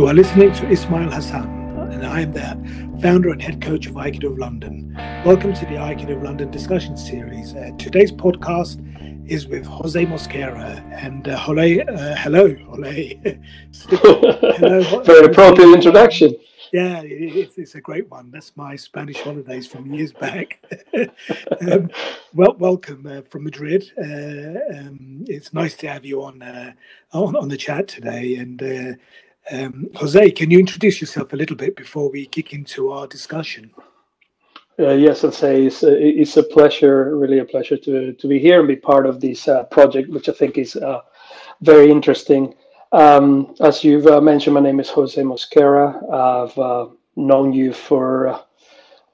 You are listening to Ismail Hassan, and I am the founder and head coach of Aikido of London. Welcome to the Aikido of London discussion series. Uh, today's podcast is with Jose Mosquera. And uh, Jole, uh, hello, Jole. hello, Very appropriate introduction. Yeah, it's, it's a great one. That's my Spanish holidays from years back. um, well, welcome uh, from Madrid. Uh, um, it's nice to have you on uh, on, on the chat today. And uh, um, Jose, can you introduce yourself a little bit before we kick into our discussion? Uh, yes, I'd say it's a, it's a pleasure, really a pleasure to to be here and be part of this uh, project, which I think is very interesting. Um, as you've uh, mentioned, my name is Jose Mosquera. I've uh, known you for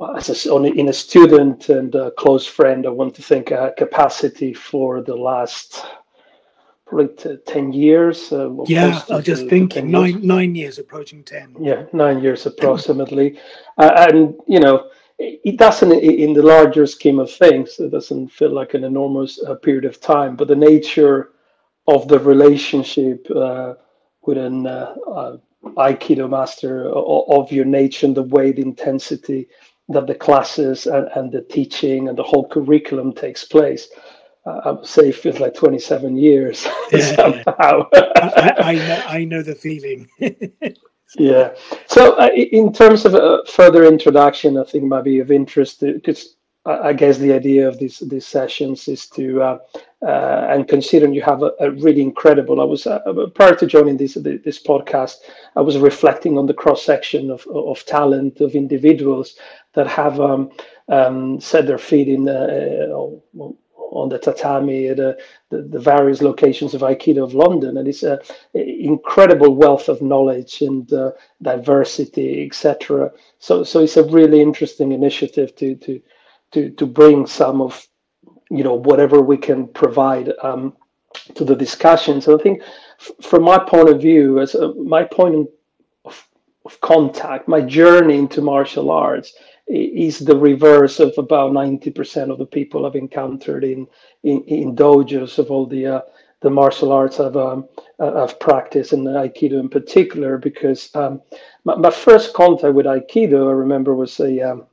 uh, as a, in a student and a close friend. I want to think uh, capacity for the last probably t- ten years. Uh, yeah, I was just thinking nine years. nine years approaching ten. Yeah, nine years approximately, uh, and you know. It doesn't, in the larger scheme of things, it doesn't feel like an enormous period of time. But the nature of the relationship uh, with an uh, uh, Aikido master of your nature and the way the intensity that the classes and, and the teaching and the whole curriculum takes place. Uh, I would say it feels like 27 years yeah, somehow. I, I, know, I know the feeling. yeah. So, uh, in terms of a further introduction, I think might be of interest because I guess the idea of these these sessions is to uh, uh, and considering you have a, a really incredible. I was uh, prior to joining this this podcast, I was reflecting on the cross section of of talent of individuals that have um, um, set their feet in uh, on the tatami at the, the, various locations of Aikido of London, and it's an incredible wealth of knowledge and uh, diversity, etc. So so it's a really interesting initiative to to to to bring some of you know whatever we can provide um, to the discussions. And I think f- from my point of view, as a, my point of, of contact, my journey into martial arts is the reverse of about 90% of the people I've encountered in in, in dojos of all the uh, the martial arts I've um, uh, I've practiced and Aikido in particular because um, my, my, first contact with Aikido I remember was a um,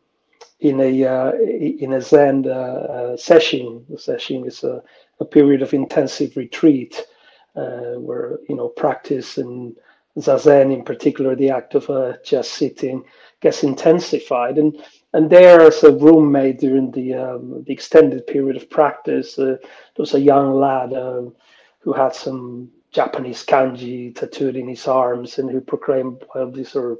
in a uh, in a Zen uh, uh, sesshin. The sesshin is a, a period of intensive retreat uh, where you know practice and zazen, in particular, the act of uh, just sitting, gets intensified. And and there, as a roommate during the um, the extended period of practice, uh, there was a young lad um, who had some Japanese kanji tattooed in his arms, and who proclaimed, "Well, these are."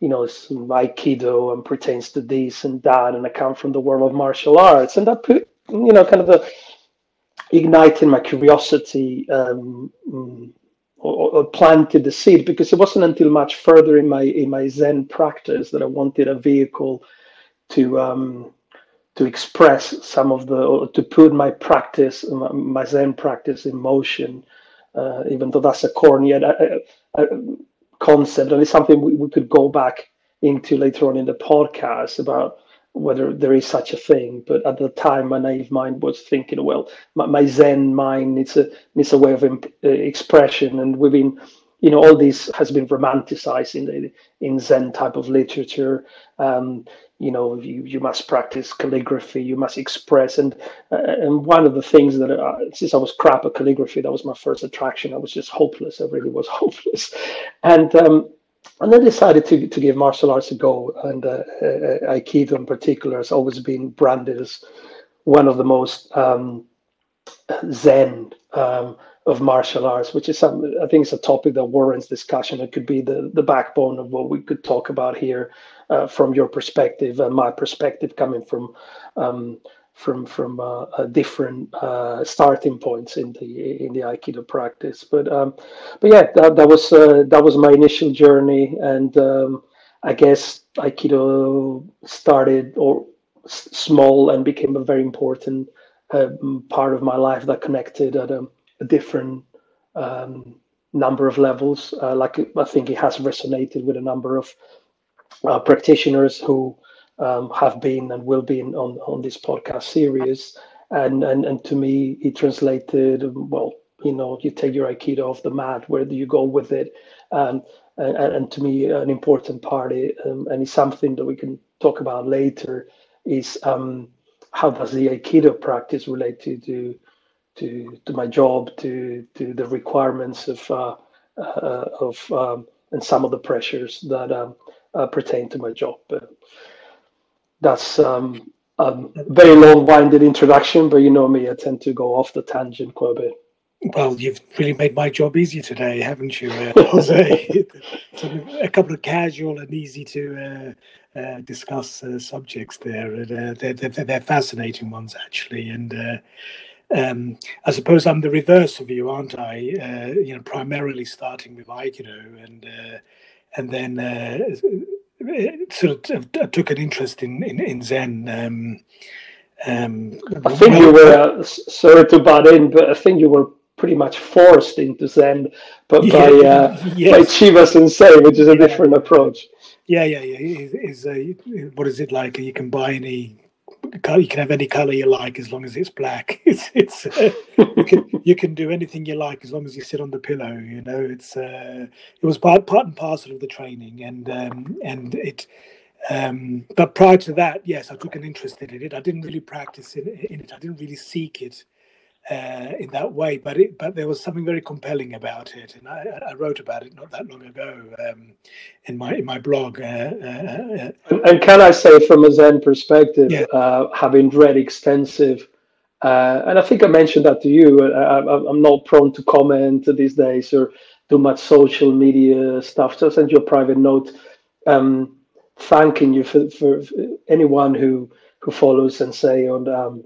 you know, some Aikido and pertains to this and that, and I come from the world of martial arts, and that put, you know, kind of a igniting my curiosity um, mm, or, or, planted the seed because it wasn't until much further in my in my Zen practice that I wanted a vehicle to um, to express some of the to put my practice my Zen practice in motion. Uh, even though that's a corny, I, I, I, concept, and it's something we, we could go back into later on in the podcast about whether there is such a thing. But at the time, my naive mind was thinking, well, my, my Zen mind needs a needs a way of imp- uh, expression, and been, you know, all this has been romanticized in the in Zen type of literature. Um, you know you, you must practice calligraphy you must express and uh, and one of the things that uh, since i was crap at calligraphy that was my first attraction i was just hopeless i really was hopeless and um, and then decided to, to give martial arts a go and uh, uh, aikido in particular has always been branded as one of the most um, zen um, of martial arts, which is some I think it's a topic that warrants discussion. It could be the the backbone of what we could talk about here uh, from your perspective and my perspective, coming from um, from from uh, different uh, starting points in the in the Aikido practice. But um, but yeah, that, that was uh, that was my initial journey, and um, I guess Aikido started or s- small and became a very important uh, part of my life that connected at a a different um, number of levels. Uh, like I think it has resonated with a number of uh, practitioners who um, have been and will be in, on on this podcast series. And, and and to me, it translated well you know you take your aikido off the mat where do you go with it um, and, and, to me an important part um, and it's something that we can talk about later is um, how does the aikido practice relate to to to, to my job to to the requirements of uh, uh, of um, and some of the pressures that um, uh, pertain to my job that's um, a very long-winded introduction but you know me i tend to go off the tangent quite a bit well, you've really made my job easier today, haven't you, uh, Jose? a couple of casual and easy to uh, uh, discuss uh, subjects there. And, uh, they're, they're, they're, fascinating ones, actually. And uh, um, I suppose I'm the reverse of you, aren't I? you know, primarily starting with Aikido, and and then sort of took an interest in in, in Zen. Um, um, I think well, you were sorry to butt in, but I think you were pretty much forced into Zen, but yeah, by uh, yes. by Chiba Sensei, which is a yeah. different approach. Yeah, yeah, yeah. Is uh, what is it like? You can buy any. You can have any color you like as long as it's black. It's it's uh, you can you can do anything you like as long as you sit on the pillow. You know, it's uh, it was part part and parcel of the training, and um, and it. Um, but prior to that, yes, I took an interest in it. I didn't really practice in, in it. I didn't really seek it uh, in that way. But it, but there was something very compelling about it, and I, I wrote about it not that long ago um, in my in my blog. Uh, uh, uh and can I say, from a Zen perspective, yeah. Uh, having read extensive. and I think I mentioned that to you. I, am not prone to comment these days or do much social media stuff. So I send you a private note um, thanking you for, for, for, anyone who who follows and say on um,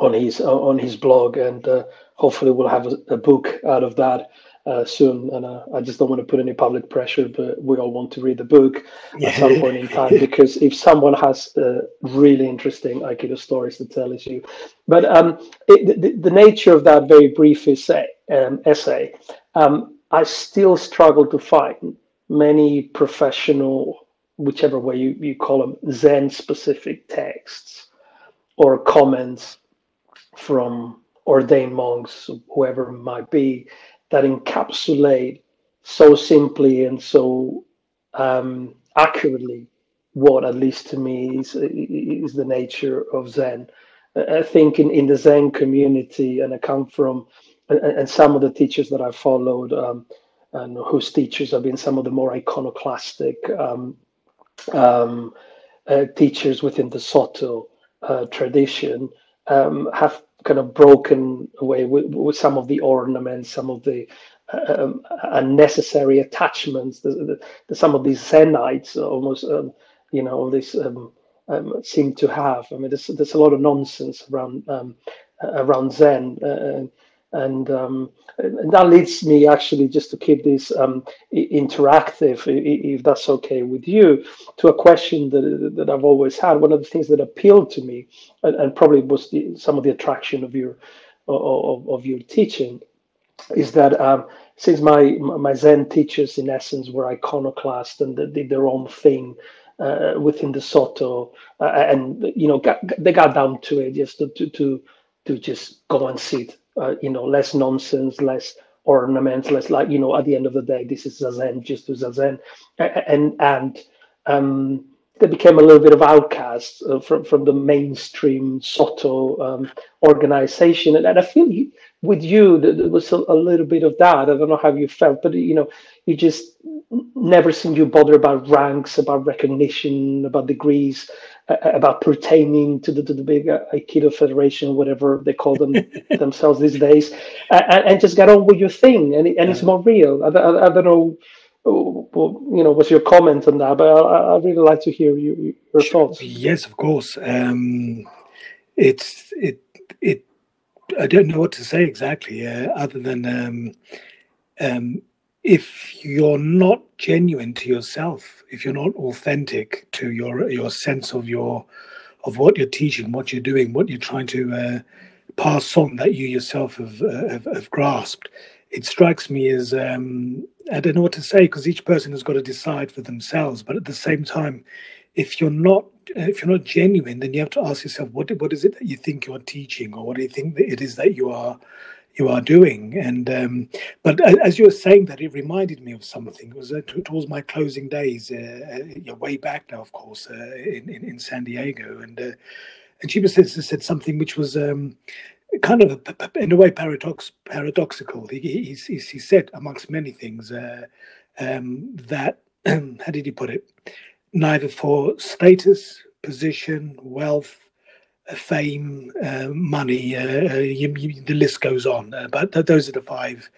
on his on his blog, and uh, hopefully we'll have a, a, book out of that uh, soon. And uh, I just don't want to put any public pressure, but we all want to read the book yeah. at some point in time because if someone has uh, really interesting Aikido stories to tell, it's you. But um, it, the, the, nature of that very brief essay, um, essay um, I still struggle to find many professional, whichever way you, you call them, Zen specific texts or comments from ordained monks, whoever it might be, that encapsulate so simply and so um, accurately what, at least to me, is, is the nature of Zen. I think in, in the Zen community, and I come from, and, and some of the teachers that I followed, um, and whose teachers have been some of the more iconoclastic um, um, uh, teachers within the Soto uh, tradition, um, have kind of broken away with, with, some of the ornaments, some of the uh, um, unnecessary attachments. The, the, some of these Zenites almost, um, you know, this um, um, seem to have. I mean, there's there's a lot of nonsense around um, around Zen. Uh, and, um, and that leads me actually just to keep this um, interactive, if that's okay with you, to a question that, that I've always had. One of the things that appealed to me, and, and probably was the, some of the attraction of your of, of your teaching, is that um, since my my Zen teachers, in essence, were iconoclast and they did their own thing. Uh, within the Soto, uh, and you know, got, they got down to it just to, to to to just go and sit uh, you know, less nonsense, less ornaments, less like, you know, at the end of the day, this is Zazen, just to Zazen. And, and um, they became a little bit of outcasts uh, from, from the mainstream Soto um, organization. And, and I feel you, with you, there was a, a, little bit of that. I don't know how you felt, but, you know, you just never seemed you bother about ranks, about recognition, about degrees about pertaining to the, to the big uh, Aikido Federation, whatever they call them themselves these days, and, and, just get on with your thing, and, it, and yeah. it's more real. I, I, I, don't know, you know, what's your comment on that? But I, I really like to hear you, your thoughts. Yes, of course. Um, it's it it. I don't know what to say exactly, uh, other than um, um, if you're not genuine to yourself, if you're not authentic to your your sense of your of what you're teaching, what you're doing, what you're trying to uh, pass on that you yourself have, uh, have, have grasped, it strikes me as um, I don't know what to say because each person has got to decide for themselves. But at the same time, if you're not if you're not genuine, then you have to ask yourself what what is it that you think you're teaching, or what do you think it is that you are you are doing. And um, but as you were saying that, it reminded me of something. It was uh, towards my closing days, uh, uh, way back now, of course, uh, in, in, in San Diego, and uh, and she said said something which was. Um, kind of in a way paradox paradoxical he, he, said amongst many things uh, um, that how did he put it neither for status position wealth fame, uh, money, uh, you, you, the list goes on. Uh, but th- those are the five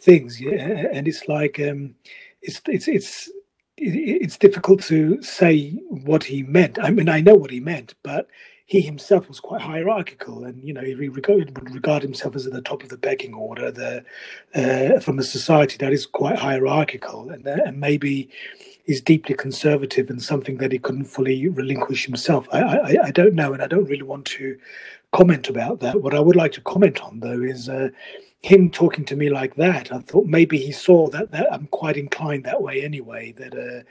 things, yeah? and it's like um, it's it's it's it's difficult to say what he meant. I mean, I know what he meant, but he himself was quite hierarchical, and you know, he would regard himself as at the top of the pecking order, the uh, from a society that is quite hierarchical, and, uh, and maybe is deeply conservative and something that he couldn't fully relinquish himself. I, I, I don't know, and I don't really want to comment about that. What I would like to comment on, though, is uh, him talking to me like that. I thought maybe he saw that, that I'm quite inclined that way anyway. That uh,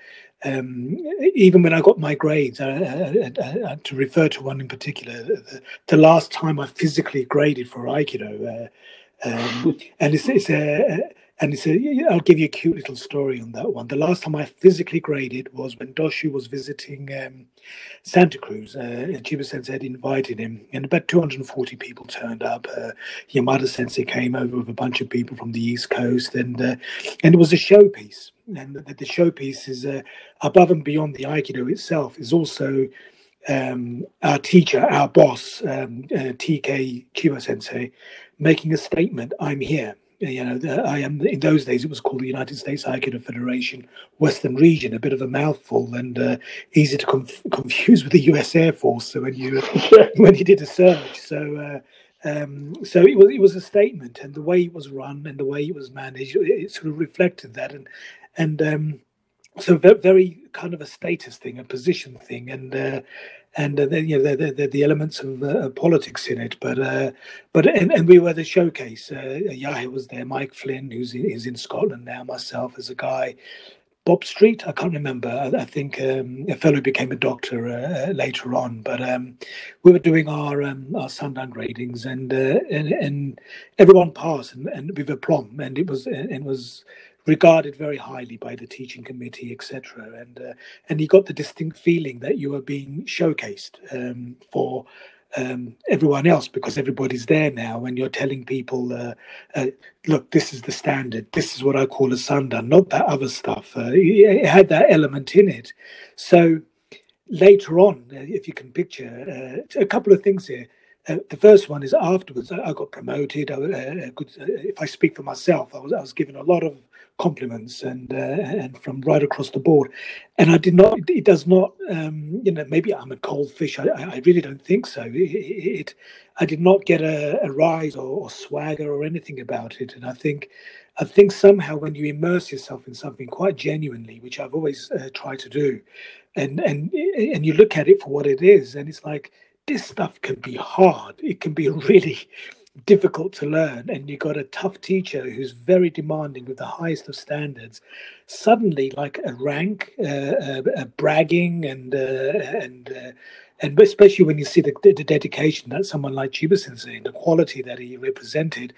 um, even when I got my grades, uh, uh, uh to refer to one in particular, the, the, last time I physically graded for Aikido, uh, um, and it's, it's a and it's a, I'll give you a cute little story on that one. The last time I physically graded was when Doshu was visiting um, Santa Cruz. Uh, Chiba Sensei had invited him, and about 240 people turned up. Uh, Yamada Sensei came over with a bunch of people from the East Coast, and uh, and it was a showpiece. And the, the showpiece is uh, above and beyond the Aikido itself, is also um, our teacher, our boss, um, uh, TK Chiba Sensei, making a statement I'm here you know, I am in those days it was called the United States Aikido Federation Western Region, a bit of a mouthful and uh, easy to conf- confuse with the U.S. Air Force. So when you when you did a search, so uh, um, so it was it was a statement, and the way it was run and the way it was managed, it, it sort of reflected that, and and um, so very kind of a status thing, a position thing, and uh, and uh, you know the, the, the elements of uh, politics in it. But uh, but and, and we were the showcase. Uh, Yahya was there, Mike Flynn, who's in, is in Scotland now. Myself as a guy, Bob Street. I can't remember. I, I think um, a fellow became a doctor uh, later on. But um, we were doing our um, our sandan gradings, and uh, and, and everyone passed, and, and with aplomb, and it was it was regarded very highly by the teaching committee, etc. And uh, and you got the distinct feeling that you were being showcased um, for um, everyone else because everybody's there now, and you're telling people, uh, uh, "Look, this is the standard. This is what I call a sandan, not that other stuff." Uh, it had that element in it. So later on, uh, if you can picture uh, a couple of things here. Uh, the first one is afterwards. I, I got promoted. I, uh, could, uh, if I speak for myself, I was I was given a lot of compliments and uh, and from right across the board. And I did not. It does not. Um, you know, maybe I'm a cold fish. I, I really don't think so. It, it I did not get a, a rise or, or, swagger or anything about it. And I think. I think somehow when you immerse yourself in something quite genuinely, which I've always uh, tried to do, and and and you look at it for what it is, and it's like this stuff can be hard. It can be really difficult to learn and you've got a tough teacher who's very demanding with the highest of standards suddenly like a rank uh, uh, bragging and uh, and uh, and especially when you see the, the dedication that someone like Chiba Sensei the quality that he represented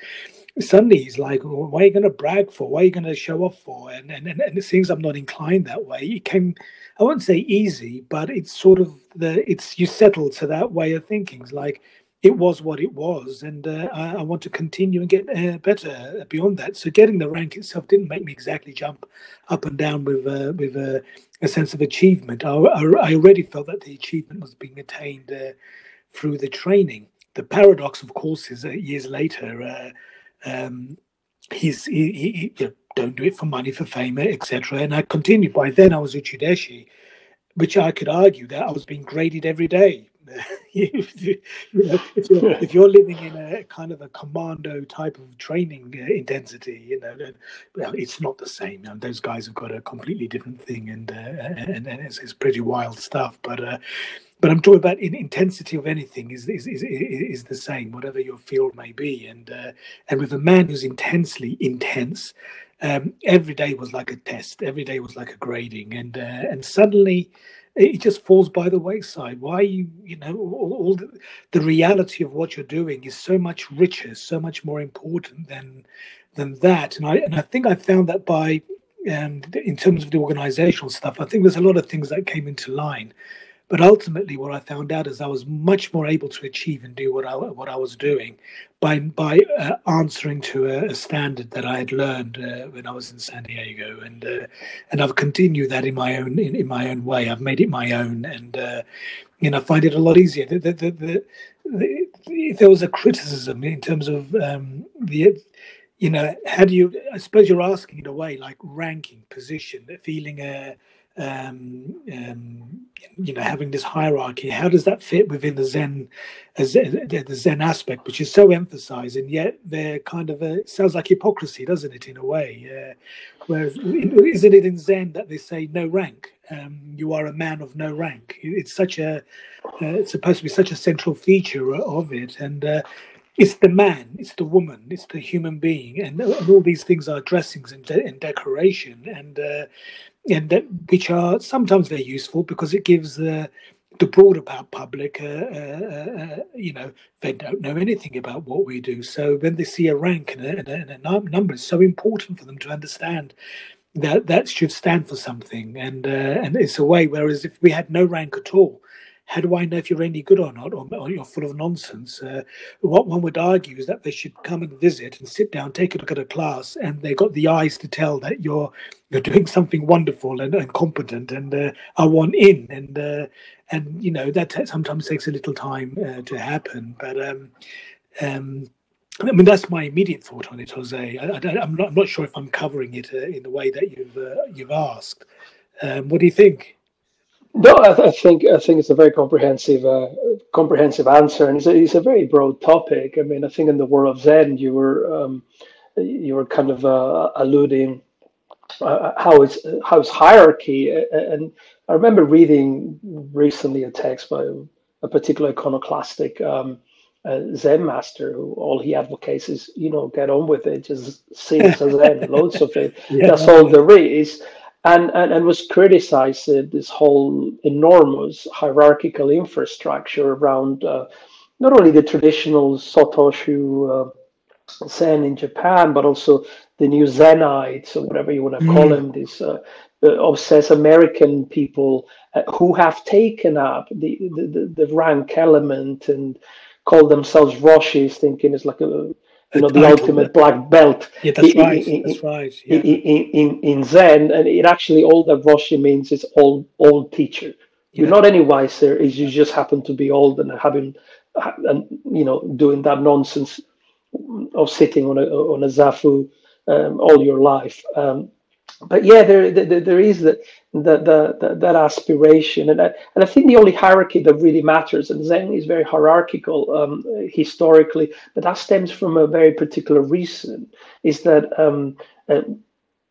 he's like why are you going to brag for why are you going to show off for and and, and, and it seems i'm not inclined that way it came i won't say easy but it's sort of the it's you settle to that way of thinking it's like it was what it was, and uh, I, I, want to continue and get uh, better beyond that. So getting the rank itself didn't make me exactly jump up and down with uh, with a sense of achievement. I, I, already felt that the achievement was being attained uh, through the training. The paradox, of course, is years later. Um, he's he, he, he, don't do it for money, for fame, etc. And I continued. By then, I was a uchideshi, which I could argue that I was being graded every day if, you, know, if, you're, if you're living in a kind of a commando type of training uh, intensity, you know, well, it's not the same. You know, those guys have got a completely different thing, and uh, and, and it's, it's, pretty wild stuff. But uh, but I'm talking about in intensity of anything is is, is is the same, whatever your field may be. And uh, and with a man who's intensely intense, um, every day was like a test. Every day was like a grading, and uh, and suddenly it just falls by the wayside. Why you you know all, all the, the, reality of what you're doing is so much richer, so much more important than than that. And I and I think I found that by um, in terms of the organizational stuff, I think there's a lot of things that came into line. But ultimately, what I found out is I was much more able to achieve and do what I what I was doing by by uh, answering to a, a, standard that I had learned uh, when I was in San Diego, and uh, and I've continued that in my own in, in, my own way. I've made it my own, and uh, you know, I find it a lot easier. The, the, the, if there was a criticism in terms of um, the you know, how do you? I suppose you're asking in a way like ranking, position, feeling a um, um, you know, having this hierarchy. How does that fit within the Zen, the Zen aspect, which is so emphasized, and yet they're kind of a sounds like hypocrisy, doesn't it, in a way? Uh, whereas, isn't it in Zen that they say no rank? Um, you are a man of no rank. It's such a, uh, it's supposed to be such a central feature of it, and uh, it's the man, it's the woman, it's the human being, and, and all these things are dressings and, de- and decoration, and uh, and that, which are sometimes very useful because it gives the the broader public, uh, uh, uh, you know, they don't know anything about what we do. So when they see a rank and a, and a, and a number, it's so important for them to understand that that should stand for something. And uh, and it's a way. Whereas if we had no rank at all, how do I know if you're any good or not, or, or you're full of nonsense? Uh, what one would argue is that they should come and visit and sit down, take a look at a class, and they got the eyes to tell that you're you're doing something wonderful and, and competent, and uh, want in, and uh, and you know that sometimes takes a little time uh, to happen, but. Um, um, I mean, that's my immediate thought on it, Jose. I, am not, not, sure if I'm covering it uh, in the way that you've uh, you've asked. Um, what do you think? No, I, I, think I think it's a very comprehensive uh, comprehensive answer, and it's a, it's a, very broad topic. I mean, I think in the world of Zen, you were um, you were kind of uh, alluding uh, how it's how it's hierarchy, and I remember reading recently a text by a particular iconoclastic um, uh, Zen master who all he advocates is you know get on with it, just sing Zen, loads of it. Yeah. That's all there is and, and, and was criticized uh, this whole enormous hierarchical infrastructure around uh, not only the traditional Sotoshu uh, Zen in Japan, but also the new Zenites or whatever you want to call mm. them, these uh, obsessed American people uh, who have taken up the, the, the, rank element and call themselves Roshis, thinking it's like a you know, the ultimate black belt. Yeah, that's in, right. In, that's right. Yeah. In, in, in Zen, and it actually all that Roshi means is old old teacher. Yeah. You're not any wiser; is you just happen to be old and having, and you know, doing that nonsense of sitting on a on a zafu um, all your life. Um, but yeah, there, there, there is that, that, that, that aspiration. And I, and I think the only hierarchy that really matters, and Zen is very hierarchical um, historically, but that stems from a very particular reason, is that um, uh,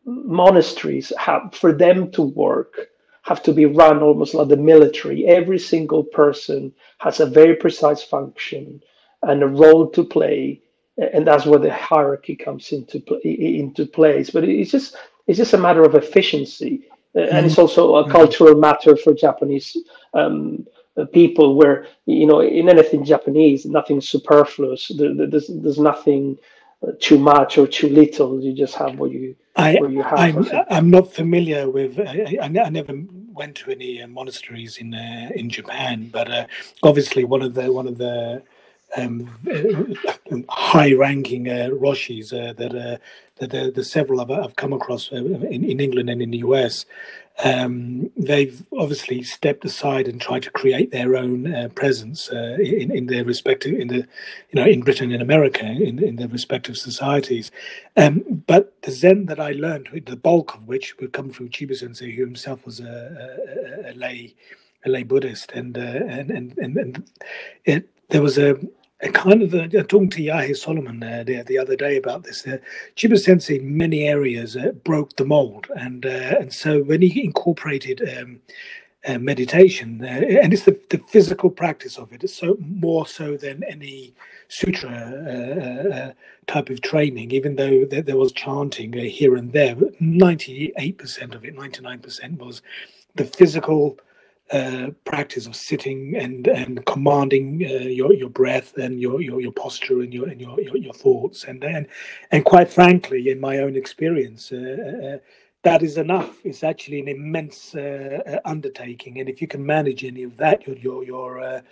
monasteries have, for them to work, have to be run almost like the military. Every single person has a very precise function and a role to play and that's where the hierarchy comes into into place. But it's just it's just a matter of efficiency, mm-hmm. and it's also a mm-hmm. cultural matter for Japanese um, people. Where you know, in anything Japanese, nothing superfluous. There's there's nothing uh, too much or too little. You just have what you I, what you have. I'm, I'm not familiar with. I, I, never went to any uh, monasteries in uh, in Japan, but uh, obviously one of the one of the um, high-ranking uh, Roshis uh, that uh, that the, the several I've, I've come across uh, in, in England and in the US. Um, they've obviously stepped aside and tried to create their own uh, presence uh, in, in their respective in the you know in Britain and America in, in their respective societies. Um, but the Zen that I learned, the bulk of which would come from Chiba Sensei, who himself was a, a, a lay a lay Buddhist, and and and and, and it, there was a kind of talking to Yahe Solomon uh, the, the other day about this. Uh, Chiba Sensei, in many areas, uh, broke the mold, and uh, and so when he incorporated um, uh, meditation, uh, and it's the, the physical practice of it. It's so more so than any sutra type of training. Even though there, there was chanting here and there, ninety-eight percent of it, ninety-nine percent was the physical uh, practice of sitting and and commanding uh, your your breath and your, your your posture and your and your your, your thoughts and and and quite frankly, in my own experience, uh, uh that is enough. It's actually an immense uh, undertaking, and if you can manage any of that, you're you're you're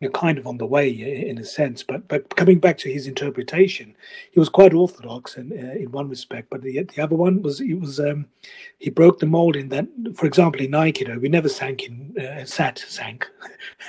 you're kind of on the way in a sense. But but coming back to his interpretation, he was quite orthodox in uh, in one respect, but the the other one was it was um, he broke the mold in that, for example, in Aikido, we never sank in uh, sat sank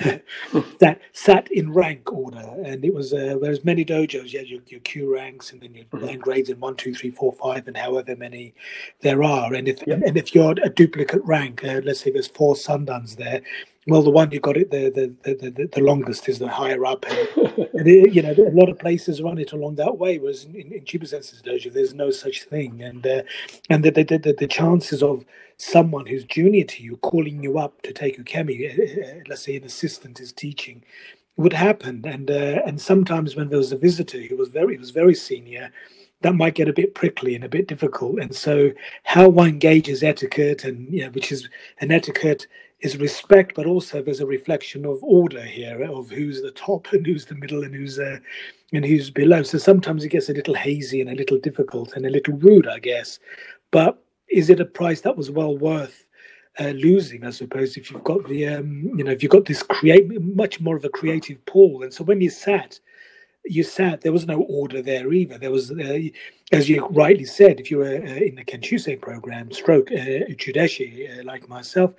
that sat in rank order, and it was uh, whereas many dojos you had your, your kyu ranks and then your mm-hmm. grades in one, two, three, four, five, and however many there are, and if and if you're a duplicate rank, uh, let's say there's four sandans there well, the one you got it the the, the, the, the longest is the higher up, and, and it, you know a lot of places run it along that way. Whereas in, in, in Sensei's dojo, there's no such thing, and uh, and the, the, the, the chances of someone who's junior to you calling you up to take ukemi, uh, uh, let's say an assistant is teaching, would happen, and uh, and sometimes when there was a visitor who was very was very senior that might get a bit prickly and a bit difficult. And so, how one engages etiquette, and you know, which is an etiquette is respect, but also there's a reflection of order here of who's the top and who's the middle and who's uh, and who's below. So sometimes it gets a little hazy and a little difficult and a little rude, I guess. But is it a price that was well worth uh, losing? I suppose if you've got the um, you know if you've got this create much more of a creative pool, and so when you sat. You sat. There was no order there either. There was, uh, as you rightly said, if you were in the Kenshusei program, stroke uh, like myself,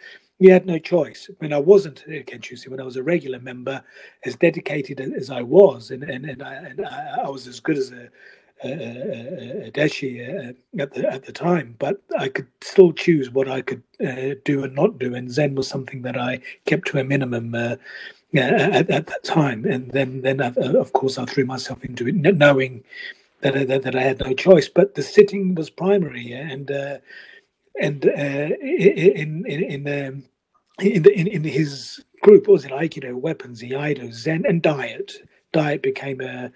we had no choice. When I wasn't a Kenshusei, when I was a regular member, as dedicated as I was, and and, and, I, and I, was as good as a, a, a, a deshi uh, at the at the time, but I could still choose what I could uh, do and not do, and Zen was something that I kept to a minimum. Uh, at, at that time, and then, then uh, of course, I threw myself into it, knowing that, I, that, that I had no choice. But the sitting was primary, and uh, and uh, in in in, um, in, the, in, in his group was it Aikido, weapons, Iaido, Zen, and diet. Diet became a,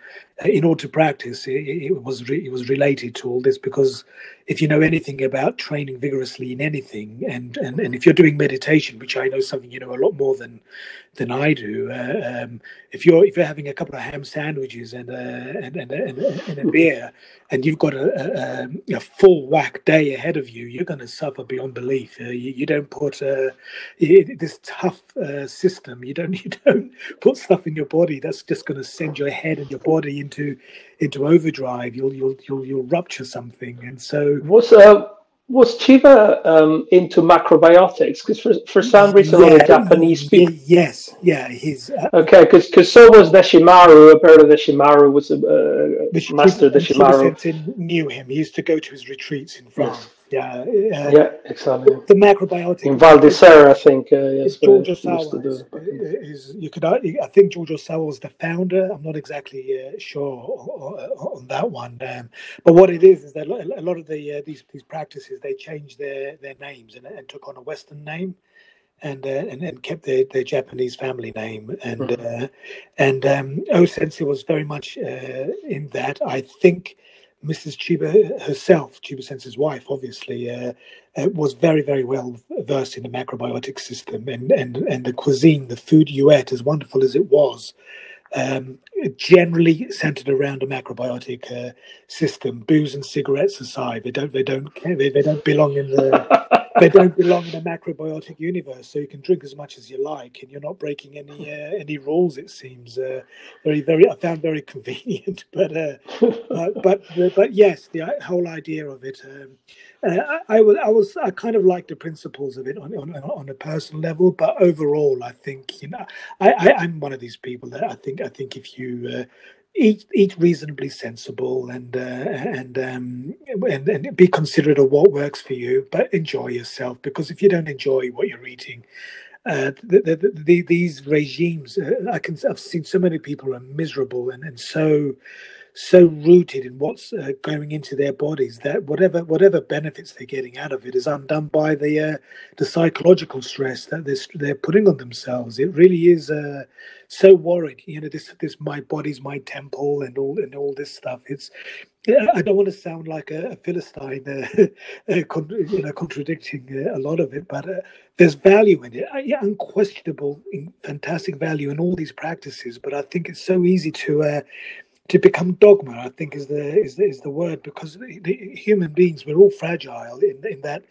in order to practice. It, it was re, it was related to all this because if you know anything about training vigorously in anything, and, and, and if you're doing meditation, which I know something you know a lot more than than I do, uh, um, if you're if you're having a couple of ham sandwiches and uh, and, and, and, and, a beer, and you've got a, a, a, full whack day ahead of you, you're going to suffer beyond belief. Uh, you, you, don't put uh, this tough uh, system. You don't you don't put stuff in your body that's just going to send your head and your body into into overdrive. You'll you'll you'll you'll rupture something, and so was uh, was Chiba um, into macrobiotics? Because for, for some reason, yeah, Japanese people. Yes, yeah, he's. Uh, okay, because because so was Deshimaru. Apparently, Deshimaru was a uh, master. Deshimaru knew him. He used to go to his retreats in France. Yeah, uh, yeah, exactly. The macrobiotic in Val d'Isere, I think. Uh, yes, George Ohsawa. Is, you could, I think George Ohsawa was the founder. I'm not exactly uh, sure on, that one, um, but what it is is that a lot of the uh, these these practices they changed their their names and, and took on a Western name. And, uh, and and kept their, their Japanese family name and mm-hmm. uh, and um, O Sensei was very much uh, in that. I think Mrs. Chiba herself, Chiba Sensei's wife, obviously, uh, uh, was very, very well versed in the macrobiotic system and, and, and the cuisine, the food you ate, as wonderful as it was, um, generally centered around a macrobiotic uh, system. Booze and cigarettes aside, they don't they don't they, they don't belong in the they don't belong in a macrobiotic universe. So you can drink as much as you like, and you're not breaking any uh, any rules. It seems uh, very very. I found very convenient, but uh, uh but but yes, the whole idea of it. Um, uh, I, I, was I was I kind of like the principles of it on, on on a personal level, but overall, I think you know I, I am one of these people that I think I think if you uh, eat eat reasonably sensible and uh, and um and, and be considerate of what works for you, but enjoy yourself because if you don't enjoy what you're eating, uh, the, the, the, these regimes, uh, I can I've seen so many people are miserable and and so so rooted in what's uh, going into their bodies that whatever whatever benefits they're getting out of it is undone by the uh, the psychological stress that they're, they're putting on themselves. It really is uh, so worried. You know, this this my body's my temple and all and all this stuff. It's I don't want to sound like a, a philistine, uh, uh, con- you know, contradicting uh, a lot of it, but uh, there's value in it. yeah, unquestionable, fantastic value in all these practices. But I think it's so easy to uh, to become dogma i think is the is the, is the word because the, the human beings we're all fragile in, in that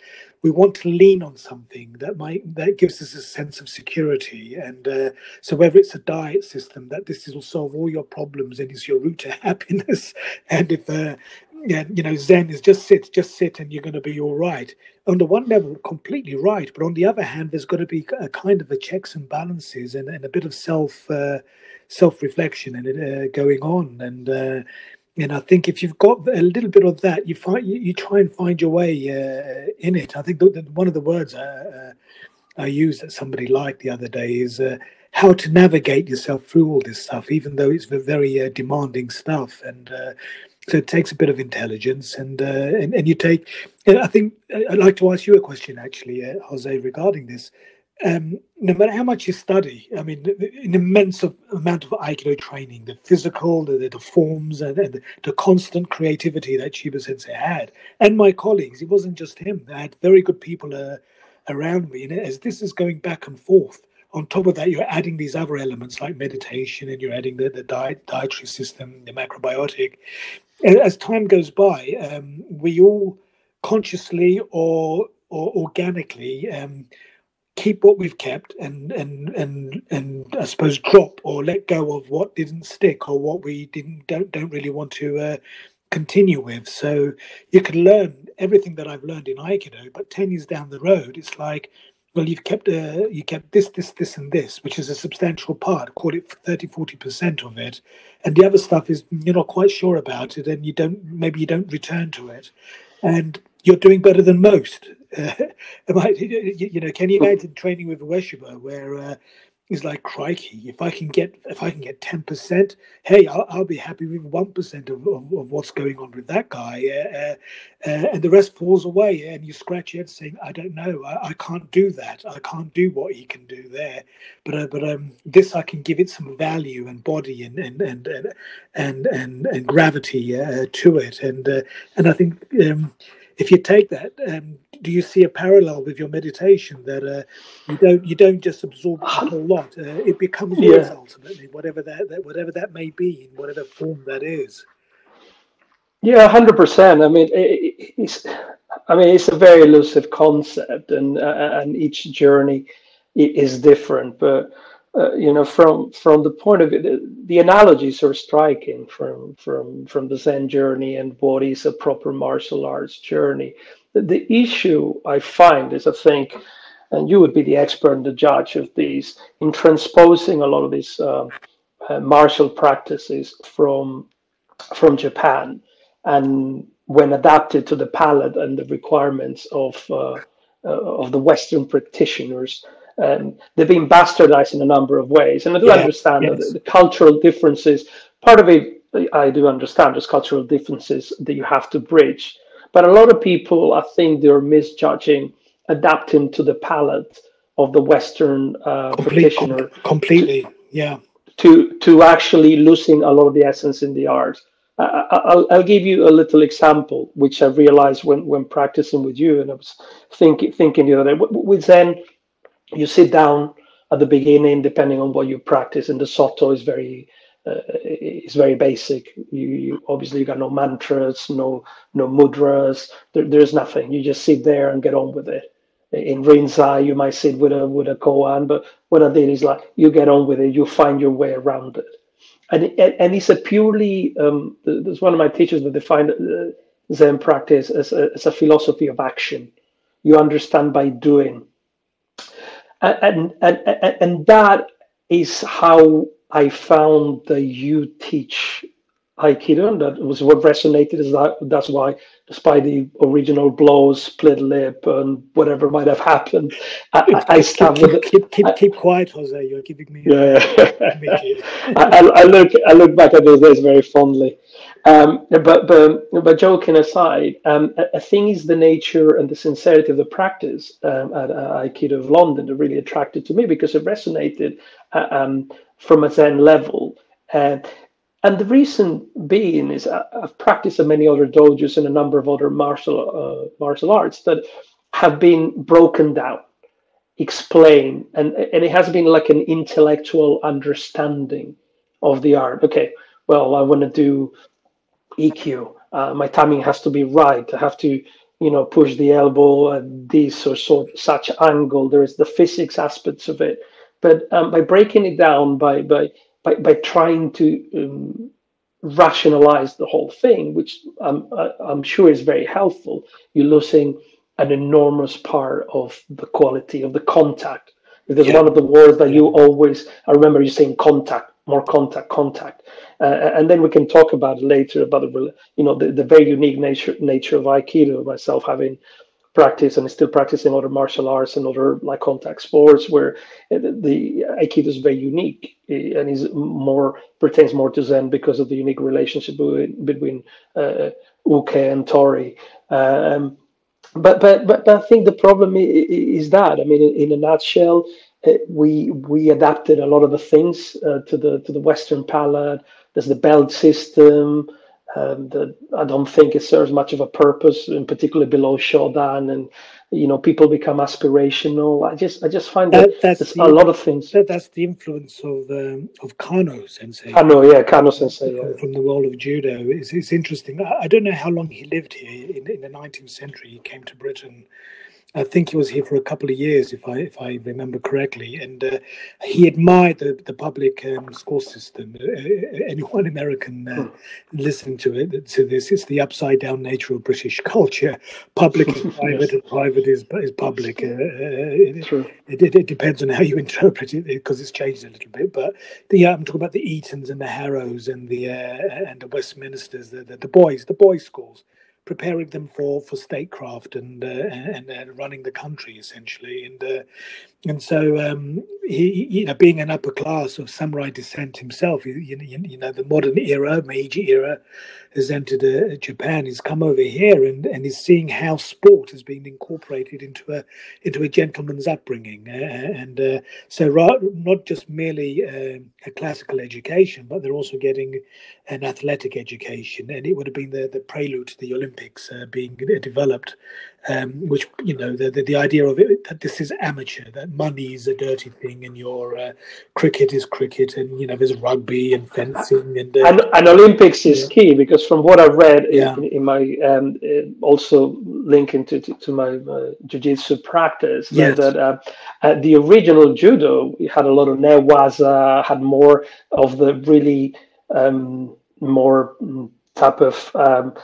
we want to lean on something that might that gives us a sense of security and uh, so whether it's a diet system that this will solve all your problems and is your route to happiness and if uh, yeah, you know, Zen is just sit, just sit, and you're going to be all right. On the one level, completely right, but on the other hand, there's got to be a kind of a checks and balances and, and a bit of self uh, self reflection and uh, going on. And uh, and I think if you've got a little bit of that, you find you, you try and find your way uh, in it. I think one of the words I, uh, I used that somebody liked the other day is uh, how to navigate yourself through all this stuff, even though it's very uh, demanding stuff. And so it takes a bit of intelligence, and and, and you take. I think I'd like to ask you a question, actually, Jose, regarding this um, no matter how much you study, I mean, an immense amount of Aikido training, the physical, the, the forms, and, and, the constant creativity that Chiba Sensei had, and my colleagues, it wasn't just him. I had very good people uh, around me. And as this is going back and forth, on top of that, you're adding these other elements like meditation and you're adding the, the diet, dietary system, the macrobiotic. As time goes by, um, we all consciously or, or organically um, keep what we've kept and and and and I suppose drop or let go of what didn't stick or what we didn't don't don't really want to uh, continue with. So you can learn everything that I've learned in Aikido, but ten years down the road, it's like, well, you've kept uh, you kept this, this, this, and this, which is a substantial part. Call it 30, 40 percent of it, and the other stuff is you're not quite sure about it, and you don't maybe you don't return to it, and you're doing better than most. Uh, you know, can you imagine training with Ueshiba where uh, it's like crikey, if I can get if I can get ten percent, hey, I'll, I'll, be happy with one percent of, of, of, what's going on with that guy, uh, uh, and the rest falls away, and you scratch your head saying, I don't know, I, I can't do that, I can't do what he can do there, but uh, but um, this I can give it some value and body and and and and and, and, and gravity uh, to it, and uh, and I think. Um, if you take that, um, do you see a parallel with your meditation that uh, you don't you don't just absorb a whole lot? Uh, it becomes yeah. yours ultimately, whatever that, that whatever that may be in whatever form that is. Yeah, hundred percent. I mean, it, it's I mean it's a very elusive concept, and uh, and each journey is different, but uh, you know, from from the point of view, the, analogies are striking from from from the Zen journey and what is a proper martial arts journey. The, the issue I find is, I think, and you would be the expert and the judge of these, in transposing a lot of these uh, uh, martial practices from from Japan, and when adapted to the palate and the requirements of uh, uh, of the Western practitioners um, they've been bastardized in a number of ways. And I do yeah, understand yes. the, the, cultural differences. Part of it, I do understand, there's cultural differences that you have to bridge. But a lot of people, I think, they're misjudging adapting to the palate of the Western uh, Complete, practitioner. Com- completely, yeah. To to actually losing a lot of the essence in the art. I'll, I'll, give you a little example, which I realized when, when practicing with you, and I was thinking thinking the other day. With Zen, you sit down at the beginning, depending on what you practice, and the soto is very uh, is very basic. You, you, obviously you got no mantras, no no mudras. There, there's nothing. You just sit there and get on with it. In Rinzai, you might sit with a with a koan, but what I did is like you get on with it. You find your way around it, and and it's a purely. Um, there's one of my teachers that defined uh, Zen practice as a, as a philosophy of action. You understand by doing and, and, and, that is how I found that you teach Aikido, and that was what resonated. Is that that's why, despite the original blows, split lip, and whatever might have happened, I, I keep, keep, keep, keep, keep quiet, Jose. You're giving me. Yeah, yeah. I, I, look I look back at those days very fondly, Um, but, but, but joking aside, um, I, think is the nature and the sincerity of the practice um, at uh, Aikido of London that really attracted to me because it resonated uh, um, from a Zen level. Uh, and the reason being is uh, I've practiced in many other dojos and a number of other martial uh, martial arts that have been broken down, explained, and and it has been like an intellectual understanding of the art. Okay, well, I want to do EQ. Uh, my timing has to be right. I have to, you know, push the elbow at this or so such angle. There is the physics aspects of it, but um, by breaking it down, by by by, by trying to um, rationalize the whole thing, which I'm I'm sure is very helpful, you're losing an enormous part of the quality of the contact. Because yeah. one of the words that you always, I remember you saying contact, more contact, contact. Uh, and then we can talk about later about the, you know, the, the very unique nature nature of Aikido. Myself having practiced and still practicing other martial arts and other like contact sports, where the, Aikido is very unique eh, and is more pertains more to Zen because of the unique relationship between, between uh, Uke and Tori. Um, but, but but I think the problem is that I mean, in, a nutshell, we we adapted a lot of the things uh, to the to the Western palate. There's the belt system um, I don't think it serves much of a purpose, in particular below Shodan, and you know people become aspirational. I just I just find that, that that's the, a lot of things. That, that's the influence of um, of Kano Sensei. Kano, yeah, Kano Sensei, yeah. from the world of judo. It's, it's interesting. I, I, don't know how long he lived here in, in the 19th century. He came to Britain I think he was here for a couple of years, if I if I remember correctly, and uh, he admired the the public um, school system. Uh, uh anyone American uh, hmm. listening to it to this, it's the upside down nature of British culture. Public is private, and private is is public. Uh, uh it, it, it, depends on how you interpret it because it's changed a little bit. But the, yeah, I'm talking about the Etons and the Harrows and the and the Westminsters, the, the the boys, the boys' schools preparing them for for statecraft and uh, and uh, running the country essentially. And uh, and so um, he, you know being an upper class of samurai descent himself you, you, you know the modern era Meiji era has entered uh, Japan he's come over here and and is seeing how sport has been incorporated into a into a gentleman's upbringing. Uh, and uh, so not just merely um, a classical education but they're also getting an athletic education. And it would have been the the prelude to the Olympics Olympics uh, being developed, um, which you know the, the, the idea of it that this is amateur, that money is a dirty thing, and your uh, cricket is cricket, and you know there's rugby and fencing and uh, and, and, Olympics is yeah. key because from what I've read yeah. in, in, my um, uh, also linking to, to, to my uh, jiu-jitsu practice yes. that uh, uh, the original judo had a lot of newaza, had more of the really um, more mm, type of um,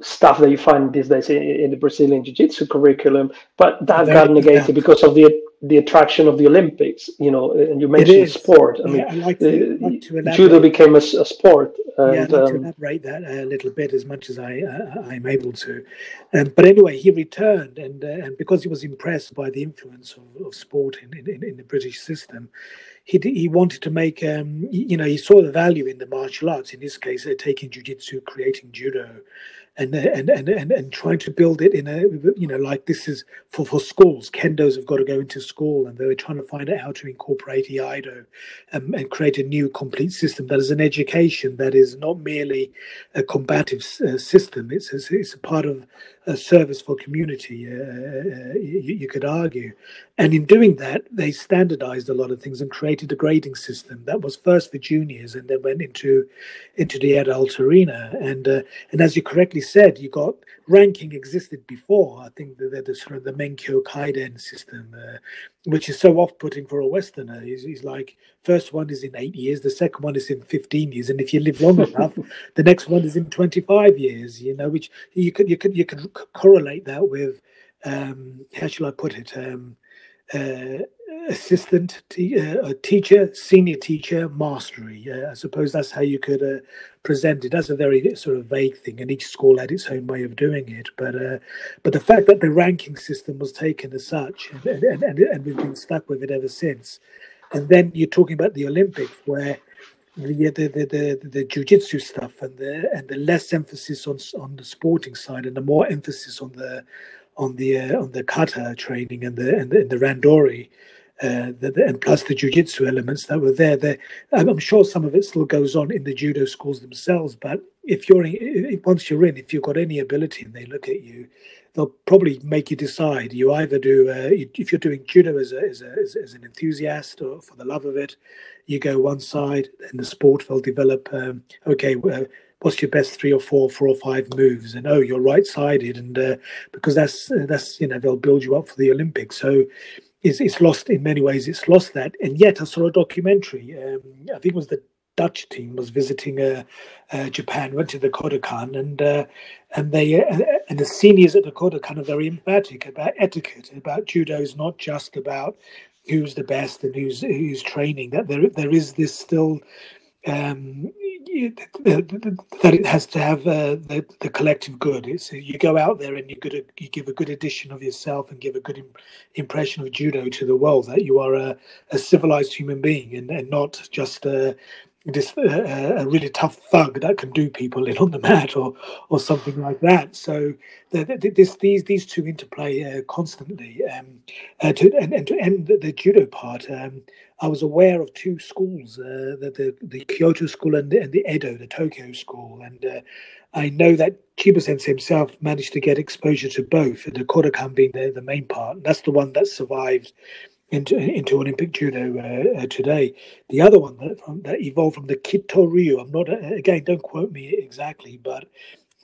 stuff that you find these days in, in the Brazilian Jiu-Jitsu curriculum, but that Very, got negated yeah. because of the the attraction of the Olympics. You know, and you mentioned sport. I mean, yeah, like to, like judo became a, a sport. And, yeah, I'd like um, to elaborate that a little bit as much as I uh, I'm able to. Um, but anyway, he returned, and uh, and because he was impressed by the influence of, of sport in, in, in the British system, he he wanted to make um, you know he saw the value in the martial arts. In this case uh, taking jiu-jitsu creating judo and, and and and and trying to build it in a you know like this is for for schools. Kendos have got to go into school and they were trying to find out how to incorporate iaido um, and create a new complete system that is an education that is not merely a combative uh, system. It's, it's it's a part of a service for community, uh, uh, you, you, could argue. And in doing that, they standardized a lot of things and created a grading system that was first for juniors and then went into into the adult arena. And uh, and as you correctly said, you got ranking existed before. I think the, the, sort of the Menkyo Kaiden system, uh, which is so off-putting for a Westerner. He's, he's like first one is in eight years, the second one is in fifteen years, and if you live long enough, the next one is in twenty-five years. You know, which you could you could you could correlate that with um, how shall I put it? Um, uh, assistant uh, teacher, senior teacher, mastery. Uh, I suppose that's how you could uh, present it. That's a very sort of vague thing, and each school had its own way of doing it. But uh, but the fact that the ranking system was taken as such, and, and, and, and we've been stuck with it ever since. And then you're talking about the Olympics, where the the the, the, the jiu-jitsu stuff and the and the less emphasis on on the sporting side and the more emphasis on the on the uh, on the kata training and the and the, and the randori uh, the, the, and plus the jiu-jitsu elements that were there. There, I'm sure some of it still goes on in the judo schools themselves. But if you're in, once you're in, if you've got any ability and they look at you, they'll probably make you decide. You either do uh, if you're doing judo as a, as, a, as, an enthusiast or for the love of it, you go one side, and the sport will develop. Um, okay. Uh, what's your best three or four, four or five moves, and oh, you're right-sided, and uh, because that's uh, that's you know they'll build you up for the Olympics. So it's, it's lost in many ways. It's lost that, and yet I saw a documentary. Um, I think it was the Dutch team was visiting uh, uh, Japan, went to the Kodokan, and uh, and they uh, and the seniors at the Kodokan are very emphatic about etiquette. About judo is not just about who's the best and who's who's training. That there there is this still um, that it has to have uh, the, the collective good. It's you go out there and you good you give a good edition of yourself and give a good Im- impression of judo to the world that you are a, a civilized human being and, and not just a, this uh, a really tough thug that can do people in on the mat or or something like that. So the, the, this these these two interplay uh, constantly. Um, uh, to and, and to end the, the judo part, um, I was aware of two schools, uh, the, the, the Kyoto school and the, and the Edo, the Tokyo school, and uh, I know that Chiba Sensei himself managed to get exposure to both, the Kodokan being the, the main part. That's the one that survived into into Olympic judo uh, uh, today. The other one that, from, that evolved from the Kito Ryu. I'm not uh, again, don't quote me exactly, but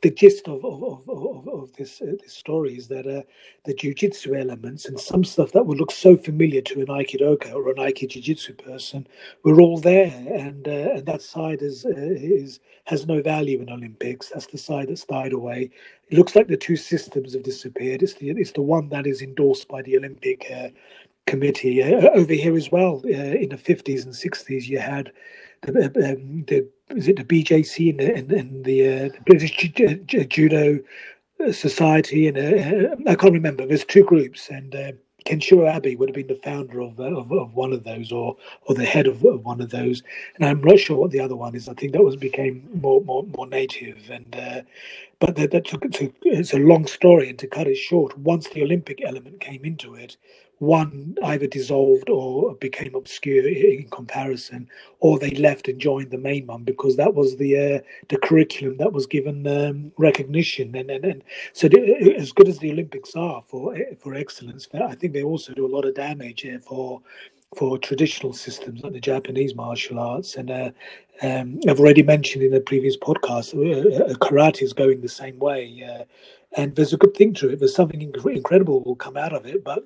the gist of of, of, of, of this uh, this story is that uh, the jujitsu elements and some stuff that would look so familiar to an aikidoka or an aikido jiu-jitsu person were all there, and uh, and that side is uh, is has no value in Olympics. That's the side that's died away. It looks like the two systems have disappeared. It's the it's the one that is endorsed by the Olympic uh, committee uh, over here as well. In the fifties and sixties, you had the, um, the is it the BJC and the, and, and the, uh, the British Judo Society, and uh, I can't remember. There's two groups, and uh, Kenshiro would have been the founder of, uh, of, of one of those, or or the head of, of, one of those. And I'm not sure what the other one is. I think that was became more more more native, and uh, but that, that took, took it's a long story. And to cut it short, once the Olympic element came into it, one either dissolved or became obscure in comparison, or they left and joined the main one because that was the uh, the curriculum that was given um, recognition. And, and, and so, as good as the Olympics are for for excellence, I think they also do a lot of damage for for traditional systems like the Japanese martial arts. And uh, um, I've already mentioned in a previous podcast, uh, uh karate is going the same way. Uh, and there's a good thing to it. There's something incredible will come out of it, but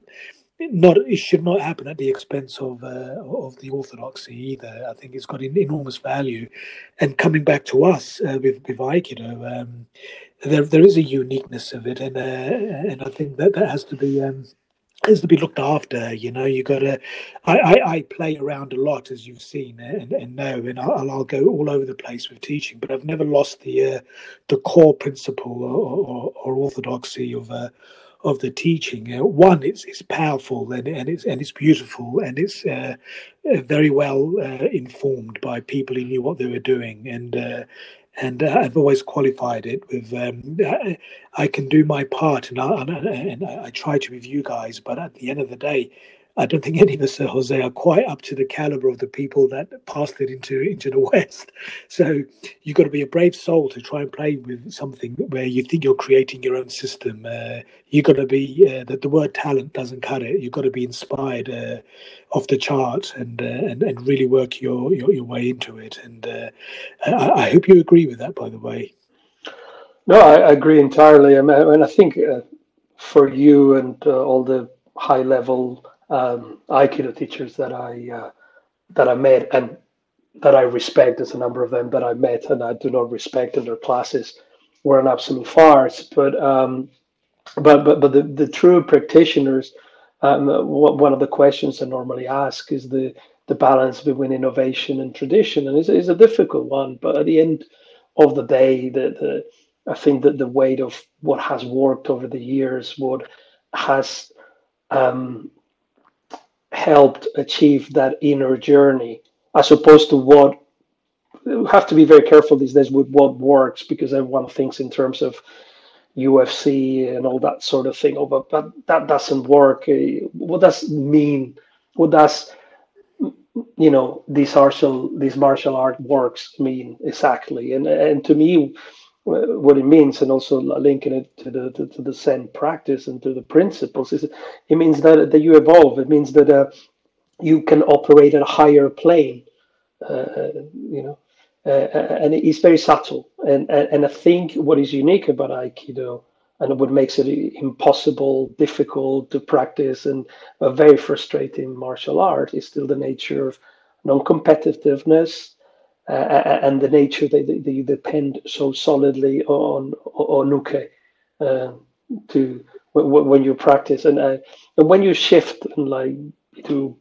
not it should not happen at the expense of uh, of the orthodoxy either. I think it's got an enormous value, and coming back to us uh, with with Aikido, um, there there is a uniqueness of it, and and I think that that has to be. Um, has to be looked after, you know. You got to. I, I, I, play around a lot, as you've seen and, and know, and I'll, I'll go all over the place with teaching, but I've never lost the uh, the core principle or, or, or orthodoxy of uh, of the teaching. Uh, one, it's it's powerful and, and it's and it's beautiful and it's uh, uh, very well uh, informed by people who knew what they were doing and. And uh, I've always qualified it with um, I, I, can do my part, and I, and I, I try to review guys. But at the end of the day, I don't think any of us, uh, Jose, are quite up to the caliber of the people that passed it into into the West. So you've got to be a brave soul to try and play with something where you think you're creating your own system. Uh, you've got to be uh, that the word talent doesn't cut it. You've got to be inspired uh, off the chart and, uh, and and really work your, your, your way into it. And uh, I, I, hope you agree with that, by the way. No, I, agree entirely. I mean, I think for you and all the high level um, Aikido teachers that I uh, that I met and that I respect. There's a number of them that I met and I do not respect in their classes were an absolute farce. But um, but but but the, the true practitioners, um, one of the questions I normally ask is the the balance between innovation and tradition, and it's, it's a difficult one. But at the end of the day, the, the I think that the weight of what has worked over the years, what has um, helped achieve that inner journey as opposed to what have to be very careful these days with what works because everyone thinks in terms of UFC and all that sort of thing. Oh, but, but that doesn't work. Uh, what does mean? What does you know these martial these martial art works mean exactly? And and to me, what it means, and also linking it to the to, to the Zen practice and to the principles, is it means that that you evolve. It means that uh, you can operate at a higher plane. Uh, you know, uh, and it's very subtle. And, and and I think what is unique about Aikido and what makes it impossible, difficult to practice, and a very frustrating martial art is still the nature of non-competitiveness uh, and the nature that, that you depend so solidly on on uke uh, to when you practice. And uh, and when you shift and like to